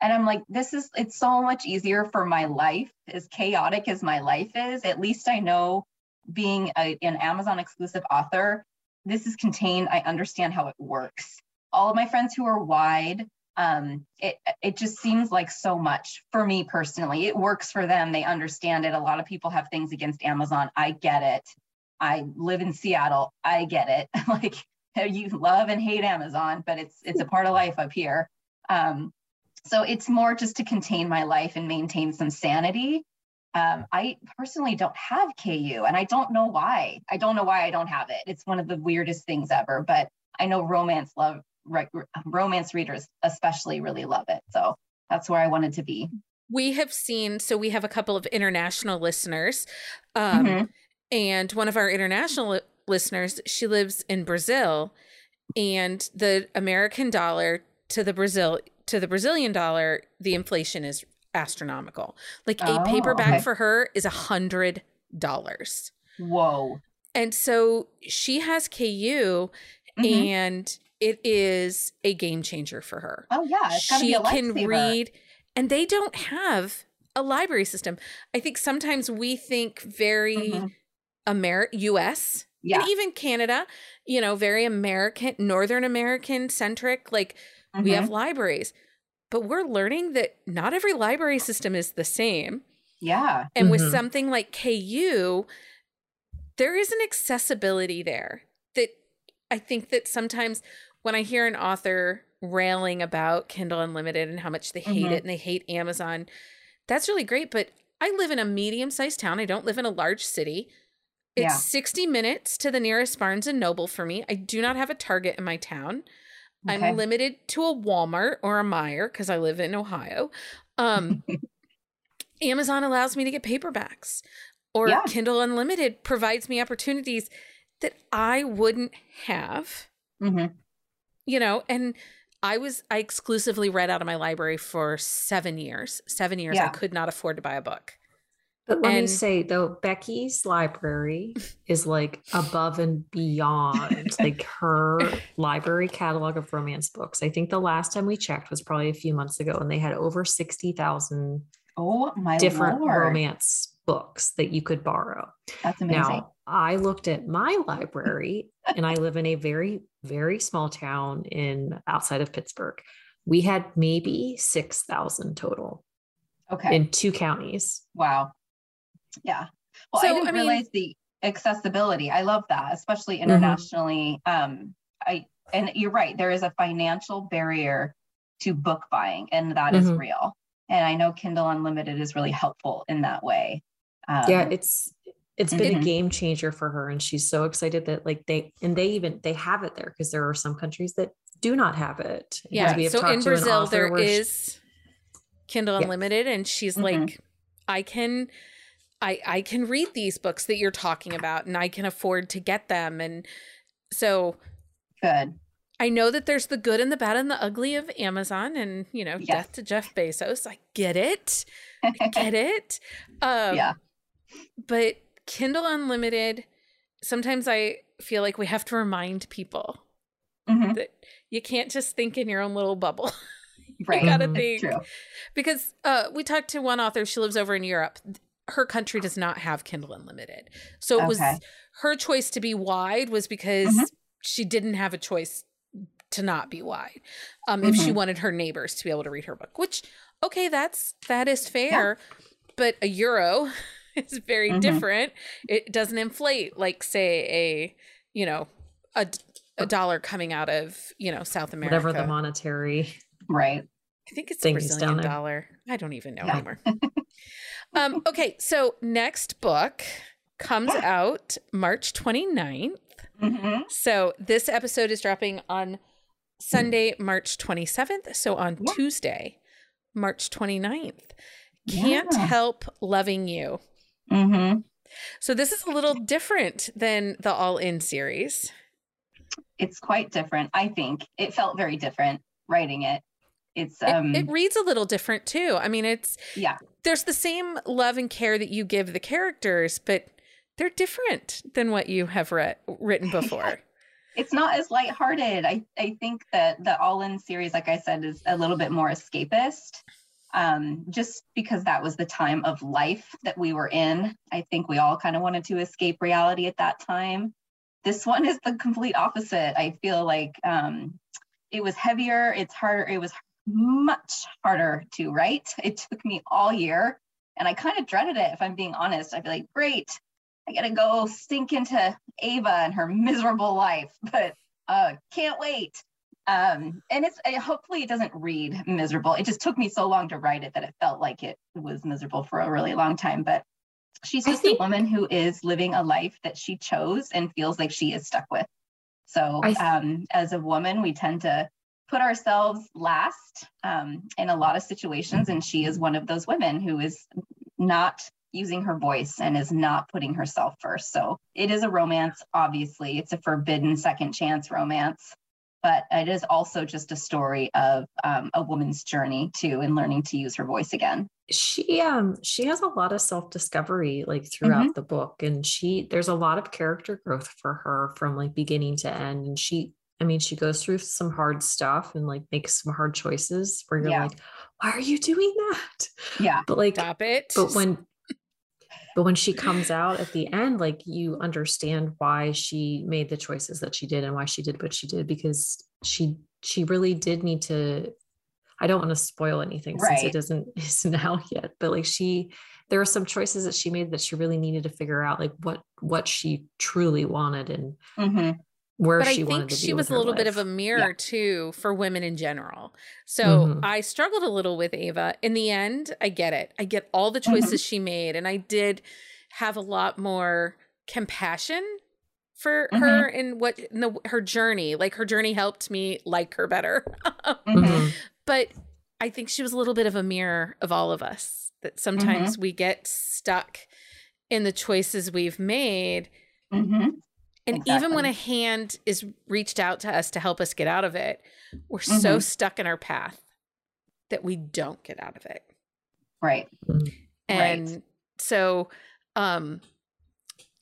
Speaker 3: And I'm like, this is it's so much easier for my life, as chaotic as my life is. At least I know being a, an Amazon exclusive author, this is contained. I understand how it works. All of my friends who are wide, um, it it just seems like so much for me personally. It works for them. They understand it. A lot of people have things against Amazon. I get it. I live in Seattle. I get it. like you love and hate Amazon, but it's it's a part of life up here. Um, so it's more just to contain my life and maintain some sanity. Um, I personally don't have KU and I don't know why. I don't know why I don't have it. It's one of the weirdest things ever, but I know romance love re- romance readers especially really love it. So that's where I wanted to be.
Speaker 1: We have seen, so we have a couple of international listeners. Um,
Speaker 3: Mhm.
Speaker 1: And one of our international li- listeners, she lives in Brazil, and the American dollar to the Brazil to the Brazilian dollar, the inflation is astronomical. Like a
Speaker 3: Oh,
Speaker 1: paperback
Speaker 3: okay.
Speaker 1: for her is a hundred dollars.
Speaker 3: Whoa.
Speaker 1: And so she has KU
Speaker 3: Mhm.
Speaker 1: and it is a game changer for her.
Speaker 3: Oh yeah, it's
Speaker 1: she
Speaker 3: be a
Speaker 1: can read and they don't have a library system. I think sometimes we think very
Speaker 3: Mhm.
Speaker 1: Amer US
Speaker 3: Yeah.
Speaker 1: and even Canada, you know, very American, Northern American centric. Like we
Speaker 3: Mhm.
Speaker 1: have libraries, but we're learning that not every library system is the same.
Speaker 3: Yeah.
Speaker 1: And with
Speaker 2: Mhm.
Speaker 1: something like KU, there is an accessibility there that I think that sometimes when I hear an author railing about Kindle Unlimited and how much they hate
Speaker 3: Mhm.
Speaker 1: it and they hate Amazon, that's really great. But I live in a medium sized town. I don't live in a large city. It's
Speaker 3: Yeah.
Speaker 1: 60 minutes to the nearest Barnes and Noble for me. I do not have a Target in my town.
Speaker 3: Okay.
Speaker 1: I'm limited to a Walmart or a Meijer because I live in Ohio. Um, Amazon allows me to get paperbacks, or
Speaker 3: Yeah.
Speaker 1: Kindle Unlimited provides me opportunities that I wouldn't have,
Speaker 3: Mhm.
Speaker 1: You know. And I was I exclusively read out of my library for seven years. Seven years, I could not afford to buy a book.
Speaker 2: But let me
Speaker 1: And-
Speaker 2: say though, Becky's library is like above and beyond like her library catalog of romance books. I think the last time we checked was probably a few months ago, and they had over sixty thousand
Speaker 3: Oh my
Speaker 2: different
Speaker 3: lord.
Speaker 2: romance books that you could borrow.
Speaker 3: That's amazing.
Speaker 2: Now, I looked at my library, and I live in a very, very small town in outside of Pittsburgh. We had maybe six thousand total
Speaker 3: okay.
Speaker 2: in two counties.
Speaker 3: Wow. Yeah. Well,
Speaker 1: So,
Speaker 3: I didn't
Speaker 1: I mean-
Speaker 3: realize the accessibility. I love that, especially
Speaker 2: Mm-hmm.
Speaker 3: internationally. Um, I and you're right. There is a financial barrier to book buying, and that is
Speaker 2: Mhm.
Speaker 3: real. And I know Kindle Unlimited is really helpful in that way. Um,
Speaker 2: yeah it's it's been
Speaker 3: Mhm.
Speaker 2: a game changer for her and she's so excited that like they and they even they have it there because there are some countries that do not have it
Speaker 1: Yeah.
Speaker 2: we have
Speaker 1: So in Brazil, there
Speaker 2: is she-
Speaker 1: Kindle
Speaker 2: Yeah.
Speaker 1: Unlimited, and she's
Speaker 3: Mhm.
Speaker 1: like, I can. I, I can read these books that you're talking about and I can afford to get them. And so
Speaker 3: good.
Speaker 1: I know that there's the good and the bad and the ugly of Amazon and, you know,
Speaker 3: Yes.
Speaker 1: death to Jeff Bezos. I get it. I get it. Um,
Speaker 3: Yeah.
Speaker 1: But Kindle Unlimited, sometimes I feel like we have to remind people
Speaker 3: Mhm.
Speaker 1: that you can't just think in your own little bubble.
Speaker 3: Right.
Speaker 1: you gotta
Speaker 2: Mhm.
Speaker 1: think. Because uh, we talked to one author, she lives over in Europe. Her country does not have Kindle Unlimited. So it was her choice to be wide was because
Speaker 3: Mhm.
Speaker 1: she didn't have a choice to not be wide. Um, if she
Speaker 3: Mhm.
Speaker 1: wanted her neighbors to be able to read her book, which okay, that's that is fair, but a euro is very
Speaker 3: Mhm.
Speaker 1: different. It doesn't inflate like say a you know a a dollar coming out of you know South America.
Speaker 2: whatever the monetary
Speaker 3: Right.
Speaker 1: I think it's a Brazilian dollar. I don't even know
Speaker 3: Yeah.
Speaker 1: anymore. um, okay, so next book comes out March 29th.
Speaker 3: hmm
Speaker 1: So this episode is dropping on Sunday, March 27th. So on
Speaker 3: Yeah.
Speaker 1: Tuesday, March 29th. Can't
Speaker 3: Yeah.
Speaker 1: help loving you.
Speaker 3: Hmm
Speaker 1: So this is a little different than the All In series.
Speaker 3: it's quite different. I think it felt very different writing it. It's um
Speaker 1: it, it reads a little different too. I mean, it's
Speaker 3: yeah.
Speaker 1: There's the same love and care that you give the characters, but they're different than what you have read written before.
Speaker 3: it's not as lighthearted. I I think that the All In series, like I said, is a little bit more escapist. Um, just because that was the time of life that we were in. I think we all kind of wanted to escape reality at that time. This one is the complete opposite. I feel like um, it was heavier, it's harder, it was much harder to write. It took me all year and I kind of dreaded it if I'm being honest. I'd be like, great, I gotta go sink into Ava and her miserable life, but uh, can't wait. Um, and it's uh, hopefully it doesn't read miserable. It just took me so long to write it that it felt like it was miserable for a really long time. But she's just think, a woman who is living a life that she chose and feels like she is stuck with. So um, as a woman, we tend to put ourselves last um, in a lot of situations. And she is one of those women who is not using her voice and is not putting herself first. So it is a romance, obviously. It's a forbidden second chance romance, but it is also just a story of um, a woman's journey too and learning to use her voice again.
Speaker 2: She um she has a lot of self-discovery like throughout mm-hmm. the book and she there's a lot of character growth for her from like beginning to end and she I mean, she goes through some hard stuff and like makes some hard choices where you're yeah. like, why are you doing that?
Speaker 3: Yeah.
Speaker 2: But like,
Speaker 1: stop it.
Speaker 2: But when, but when she comes out at the end, like you understand why she made the choices that she did and why she did what she did because she she really did need to. I don't want to spoil anything right. since it doesn't is now yet, but like she, there are some choices that she made that she really needed to figure out like what what she truly wanted and
Speaker 3: mm-hmm
Speaker 2: where
Speaker 1: but
Speaker 2: she
Speaker 1: I
Speaker 2: think
Speaker 1: she was a little
Speaker 2: life.
Speaker 1: bit of a mirror yeah. too for women in general. So mm-hmm. I struggled a little with Ava. In the end, I get it. I get all the choices mm-hmm. she made, and I did have a lot more compassion for mm-hmm. her and what in the, her journey. Like her journey helped me like her better.
Speaker 2: Mm-hmm.
Speaker 1: but I think she was a little bit of a mirror of all of us. That sometimes mm-hmm. we get stuck in the choices we've made.
Speaker 3: Mm-hmm.
Speaker 1: And exactly. even when a hand is reached out to us to help us get out of it, we're mm-hmm. so stuck in our path that we don't get out of it.
Speaker 3: Right.
Speaker 1: And
Speaker 3: right.
Speaker 1: so um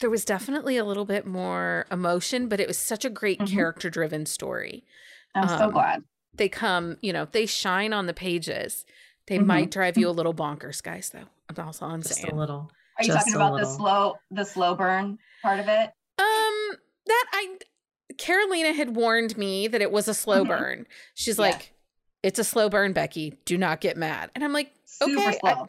Speaker 1: there was definitely a little bit more emotion, but it was such a great mm-hmm. character driven story.
Speaker 3: I'm um, so glad.
Speaker 1: They come, you know, they shine on the pages. They mm-hmm. might drive you a little bonkers, guys, though. I'm also on
Speaker 2: Just
Speaker 1: saying.
Speaker 2: a little.
Speaker 3: Are you talking about the slow the slow burn part of it?
Speaker 1: That I Carolina had warned me that it was a slow mm-hmm. burn. She's yeah. like, "It's a slow burn, Becky. Do not get mad." And I'm like,
Speaker 3: Super
Speaker 1: "Okay,
Speaker 3: I,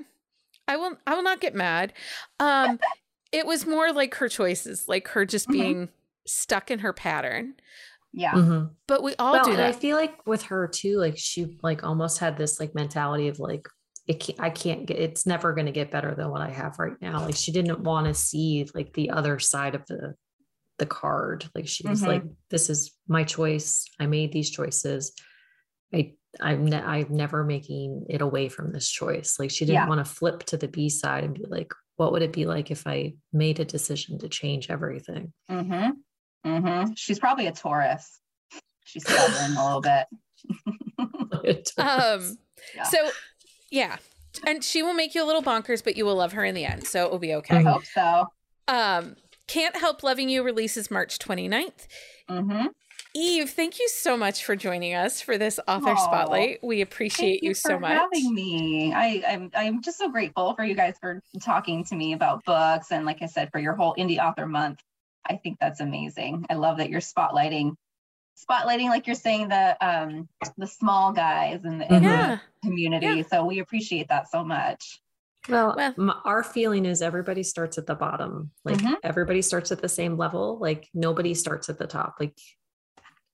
Speaker 1: I, will. I will not get mad." Um, it was more like her choices, like her just mm-hmm. being stuck in her pattern.
Speaker 3: Yeah.
Speaker 2: Mm-hmm.
Speaker 1: But we all
Speaker 2: well,
Speaker 1: do that.
Speaker 2: I feel like with her too, like she like almost had this like mentality of like it can't, I can't get it's never going to get better than what I have right now. Like she didn't want to see like the other side of the the card. Like she was mm-hmm. like, this is my choice. I made these choices. I I'm ne- I'm never making it away from this choice. Like she didn't yeah. want to flip to the B side and be like, what would it be like if I made a decision to change everything?
Speaker 3: Mm-hmm. Mm-hmm. She's probably a Taurus. She's stubborn a little
Speaker 1: bit. um. Yeah. So, yeah, and she will make you a little bonkers, but you will love her in the end. So it will be okay. I
Speaker 3: hope so.
Speaker 1: Um. Can't Help Loving You releases March 29th.
Speaker 3: Mm-hmm.
Speaker 1: Eve, thank you so much for joining us for this author Aww. spotlight. We appreciate
Speaker 3: you,
Speaker 1: you so much.
Speaker 3: having me. I, I'm I'm just so grateful for you guys for talking to me about books and like I said, for your whole indie author month. I think that's amazing. I love that you're spotlighting spotlighting like you're saying the um the small guys in the, in yeah. the community. Yeah. So we appreciate that so much.
Speaker 2: Well, well our feeling is everybody starts at the bottom. Like mm-hmm. everybody starts at the same level. Like nobody starts at the top. Like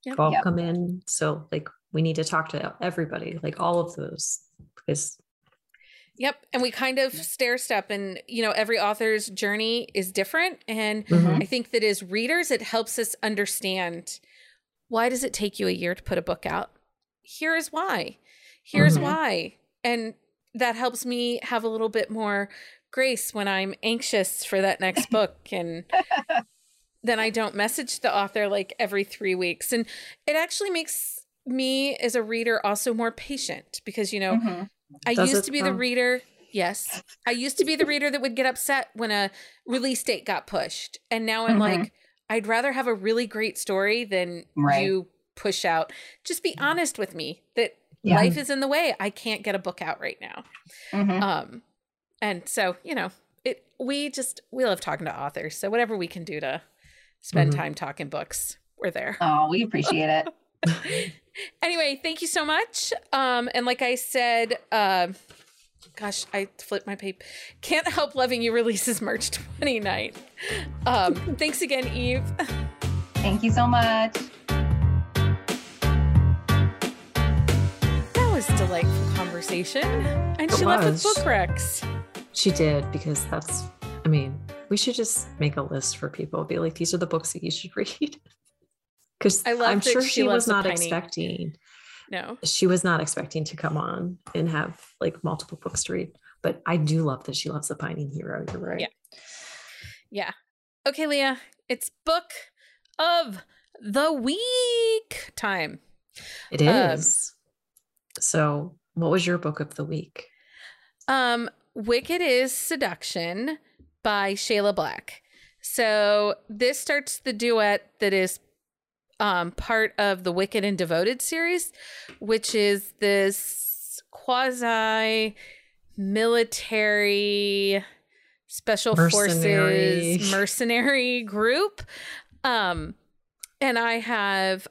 Speaker 2: yep. all yep. come in. So like we need to talk to everybody, like all of those, because
Speaker 1: Yep. And we kind of stair step, and, you know, every author's journey is different. And mm-hmm. I think that as readers, it helps us understand why does it take you a year to put a book out? Here is why. Here's mm-hmm. why. And that helps me have a little bit more grace when I'm anxious for that next book and then I don't message the author like every three weeks. And it actually makes me as a reader also more patient because, you know, mm-hmm. I Does used to be the reader. Yes. I used to be the reader that would get upset when a release date got pushed. And now I'm mm-hmm. like, I'd rather have a really great story than right. you push out. Just be honest with me that yeah. life is in the way. I can't get a book out right now. Mm-hmm. Um, and so, you know, it we just we love talking to authors. So whatever we can do to spend mm-hmm. time talking books, we're there.
Speaker 3: Oh, we appreciate it.
Speaker 1: anyway, thank you so much. Um, and like I said, uh, gosh, I flipped my paper. Can't help loving you releases March 29th. Um, thanks again, Eve.
Speaker 3: Thank you so much.
Speaker 1: Was delightful conversation. And it she was. left with book recs.
Speaker 2: She did because that's, I mean, we should just make a list for people. Be like, these are the books that you should read. Because I'm sure she, she was not expecting.
Speaker 1: No,
Speaker 2: she was not expecting to come on and have like multiple books to read. But I do love that she loves the Pining Hero. You're right.
Speaker 1: Yeah. Yeah. Okay, Leah, it's book of the week time.
Speaker 2: It um. Um, so, what was your book of the week?
Speaker 1: Um, Wicked is Seduction by Shayla Black. So this starts the duet that is um, part of the Wicked and Devoted series, which is this quasi military special mercenary. forces mercenary group. Um, and I have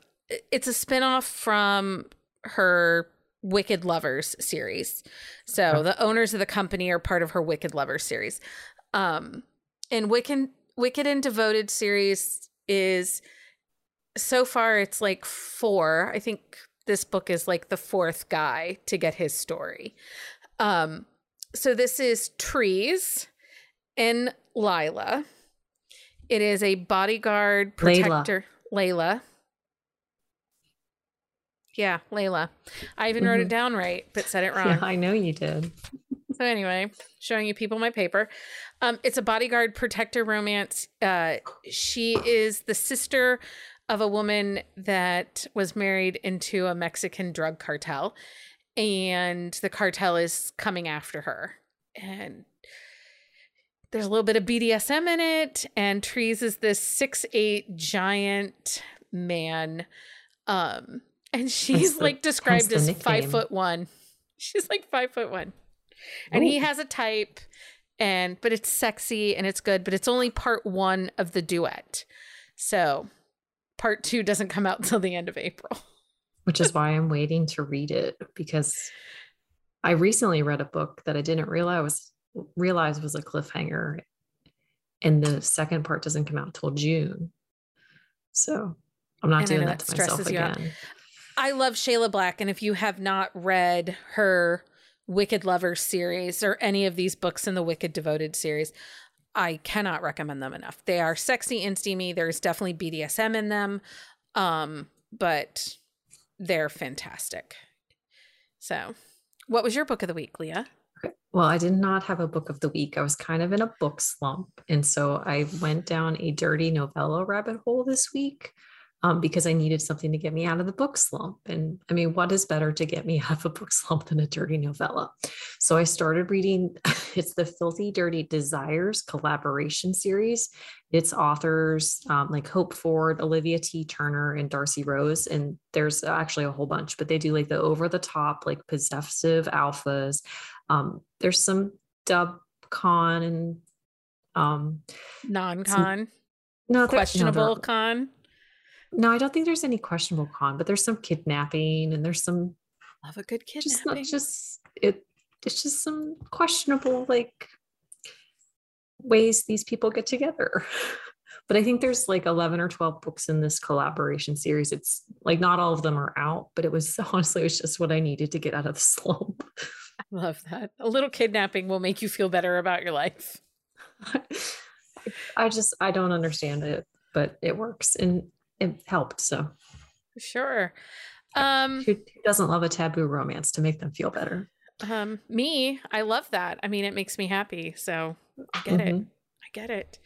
Speaker 1: it's a spinoff from her Wicked Lovers series. So the owners of the company are part of her Wicked Lovers series. Um, and Wicked, Wicked and Devoted series is so far it's like four. I think this book is like the fourth guy to get his story. Um, so this is Trees and Lila. It is a bodyguard protector. Layla. Layla. Yeah, Layla. I even wrote it mm-hmm. down right, but said it wrong. Yeah,
Speaker 2: I know you did.
Speaker 1: so anyway, showing you people my paper. Um, it's a bodyguard protector romance. Uh, she is the sister of a woman that was married into a Mexican drug cartel, and the cartel is coming after her. And there's a little bit of BDSM in it, and Trees is this six eight giant man. Um, and she's the, like described as five foot one. She's like five foot one, and Ooh. he has a type, and but it's sexy and it's good, but it's only part one of the duet, so part two doesn't come out until the end of April.
Speaker 2: Which is why I'm waiting to read it because I recently read a book that I didn't realize was realize was a cliffhanger, and the second part doesn't come out till June. So I'm not and doing that to myself again.
Speaker 1: I love Shayla Black, and if you have not read her Wicked Lovers series or any of these books in the Wicked Devoted series, I cannot recommend them enough. They are sexy and steamy. There's definitely BDSM in them, um, but they're fantastic. So, what was your book of the week, Leah?
Speaker 2: Well, I did not have a book of the week. I was kind of in a book slump. And so I went down a dirty novella rabbit hole this week um, because I needed something to get me out of the book slump. And I mean, what is better to get me out of a book slump than a dirty novella? So I started reading, it's the Filthy Dirty Desires collaboration series. It's authors um, like Hope Ford, Olivia T. Turner, and Darcy Rose. And there's actually a whole bunch, but they do like the over the top, like possessive alphas. Um, there's some dub con and um,
Speaker 1: non con. No, questionable no, con
Speaker 2: no, I don't think there's any questionable con, but there's some kidnapping and there's some
Speaker 1: love a good kidnapping.
Speaker 2: Just just it. It's just some questionable like ways these people get together. but I think there's like 11 or 12 books in this collaboration series. It's like not all of them are out, but it was honestly, it was just what I needed to get out of the slump.
Speaker 1: I love that. A little kidnapping will make you feel better about your life.
Speaker 2: I just, I don't understand it, but it works. And it helped. So
Speaker 1: sure. Um,
Speaker 2: who, doesn't love a taboo romance to make them feel better?
Speaker 1: Um, me, I love that. I mean, it makes me happy. So I get mm-hmm. it. I get it.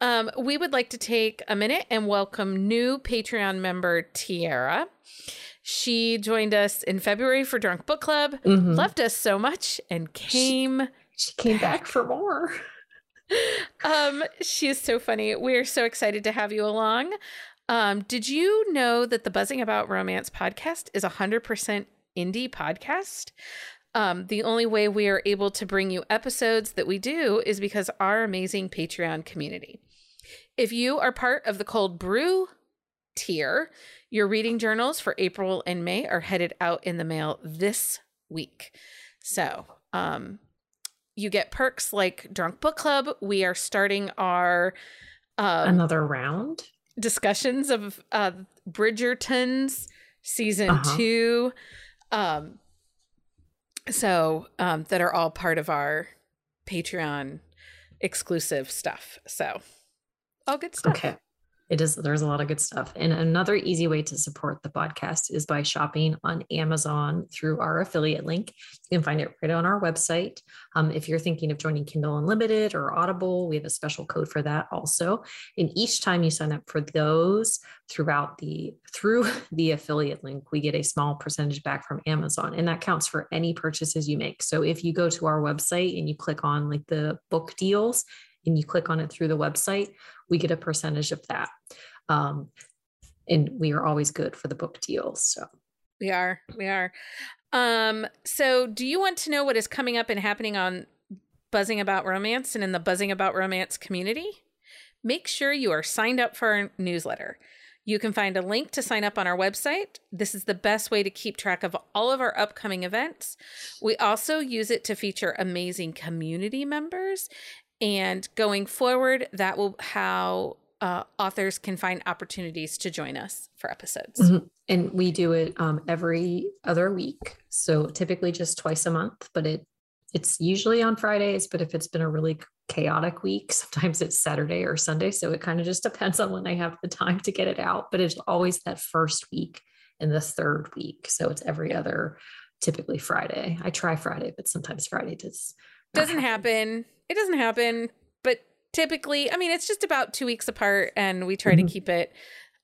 Speaker 1: Um, we would like to take a minute and welcome new Patreon member Tiara. She joined us in February for Drunk Book Club,
Speaker 2: Mhm.
Speaker 1: loved us so much, and came.
Speaker 2: She came back for more.
Speaker 1: um, she is so funny. We're so excited to have you along. Um, did you know that the Buzzing About Romance podcast is a 100% indie podcast? Um, the only way we are able to bring you episodes that we do is because our amazing Patreon community. If you are part of the cold brew tier, your reading journals for April and May are headed out in the mail this week. So, um, you get perks like Drunk Book Club. We are starting our um,
Speaker 2: Another round.
Speaker 1: Discussions of uh, Bridgerton's season
Speaker 2: Uh-huh.
Speaker 1: two. Um, so um, that are all part of our Patreon exclusive stuff. So all good stuff.
Speaker 2: Okay. It is there's a lot of good stuff. And another easy way to support the podcast is by shopping on Amazon through our affiliate link. You can find it right on our website. Um, if you're thinking of joining Kindle Unlimited or Audible, we have a special code for that also. And each time you sign up for those throughout the through the affiliate link, we get a small percentage back from Amazon. And that counts for any purchases you make. So if you go to our website and you click on like the book deals and you click on it through the website, we get a percentage of that. Um, and we are always good for the book deals. So
Speaker 1: We are. We are. Um, so do you want to know what is coming up and happening on Buzzing About Romance and in the Buzzing About Romance community? Make sure you are signed up for our newsletter. You can find a link to sign up on our website. This is the best way to keep track of all of our upcoming events. We also use it to feature amazing community members. And going forward, that will how uh, authors can find opportunities to join us for episodes.
Speaker 2: Mhm. and we do it um, every other week. So typically just twice a month, but it it's usually on Fridays. But if it's been a really chaotic week, sometimes it's Saturday or Sunday. So it kind of just depends on when I have the time to get it out. But it's always that first week and the third week. So it's every other, typically Friday. I try Friday, but sometimes Friday does
Speaker 1: doesn't happen. It doesn't happen, but typically, I mean, it's just about two weeks apart, and we try
Speaker 2: Mhm.
Speaker 1: to keep it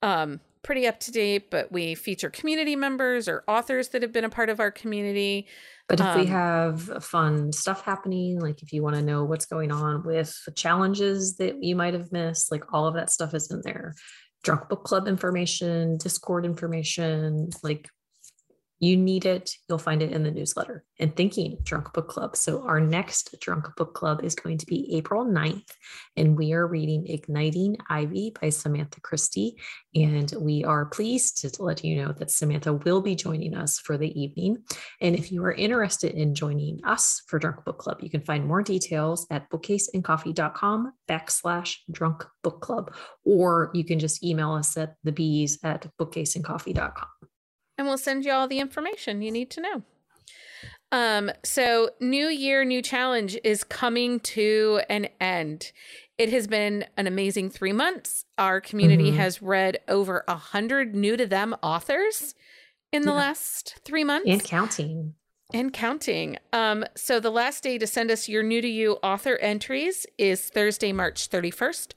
Speaker 1: um, pretty up to date. But we feature community members or authors that have been a part of our community.
Speaker 2: But if we
Speaker 1: Um,
Speaker 2: have fun stuff happening, like if you want to know what's going on with the challenges that you might have missed, like all of that stuff is in there. Drunk Book Club information, Discord information, like you need it, you'll find it in the newsletter. And thinking Drunk Book Club. So our next Drunk Book Club is going to be April 9th, and we are reading Igniting Ivy by Samantha Christie. And we are pleased to let you know that Samantha will be joining us for the evening. And if you are interested in joining us for Drunk Book Club, you can find more details at bookcaseandcoffee.com backslash drunk book club, or you can just email us at the bees at bookcaseandcoffee.com.
Speaker 1: and we'll send you all the information you need to know. Um, so new year, new challenge is coming to an end. It has been an amazing three months. Our community
Speaker 2: Mhm.
Speaker 1: has read over a hundred new to them authors in the
Speaker 2: Yeah.
Speaker 1: last three months
Speaker 2: And counting.
Speaker 1: And counting. Um, so the last day to send us your new to you author entries is Thursday, March 31st.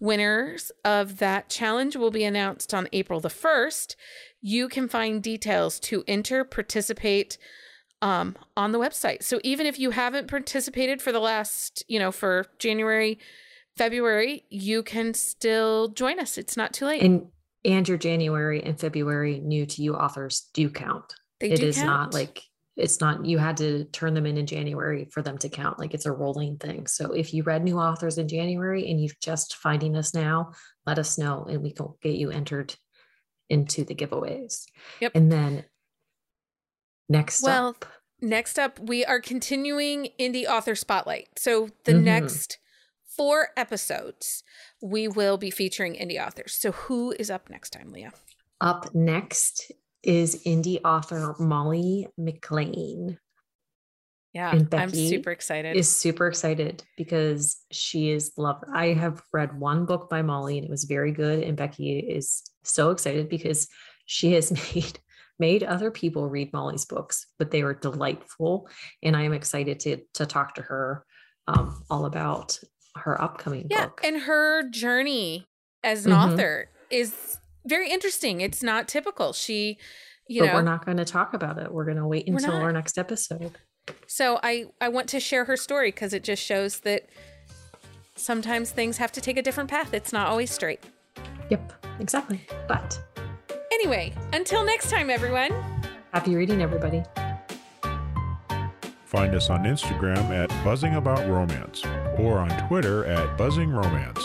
Speaker 1: Winners of that challenge will be announced on April the 1st. You can find details to enter, participate um, on the website. So even if you haven't participated for the last, you know, for January, February, you can still join us. It's not too late.
Speaker 2: And and your January and February new to you authors do count.
Speaker 1: they
Speaker 2: It
Speaker 1: do
Speaker 2: is not like it's not you had to turn them in in January for them to count. Like it's a rolling thing. So if you read new authors in January and you're just finding us now, let us know and we can get you entered into the giveaways.
Speaker 1: Yep.
Speaker 2: And then next
Speaker 1: Well,
Speaker 2: up,
Speaker 1: Next up, we are continuing Indie Author Spotlight. So, the
Speaker 2: Mhm.
Speaker 1: next four episodes, we will be featuring indie authors. So, who is up next time, Leah?
Speaker 2: up next is indie author Molly McLain.
Speaker 1: Yeah,
Speaker 2: And
Speaker 1: I'm super excited.
Speaker 2: is super excited because she is loved. I have read one book by Molly and it was very good. And Becky is so excited because she has made made other people read Molly's books, but they were delightful. And I am excited to to talk to her um, all about her upcoming
Speaker 1: yeah,
Speaker 2: book.
Speaker 1: and her journey as an
Speaker 2: Mhm.
Speaker 1: author is very interesting. It's not typical. She, you
Speaker 2: but
Speaker 1: know,
Speaker 2: we're not going to talk about it. We're going to wait until
Speaker 1: not.
Speaker 2: our next episode.
Speaker 1: so I I want to share her story because it just shows that sometimes things have to take a different path. It's not always straight.
Speaker 2: Yep, exactly. But
Speaker 1: Anyway, until next time, everyone.
Speaker 2: happy reading, everybody.
Speaker 4: Find us on Instagram at Buzzing About Romance or on Twitter at Buzzing Romance.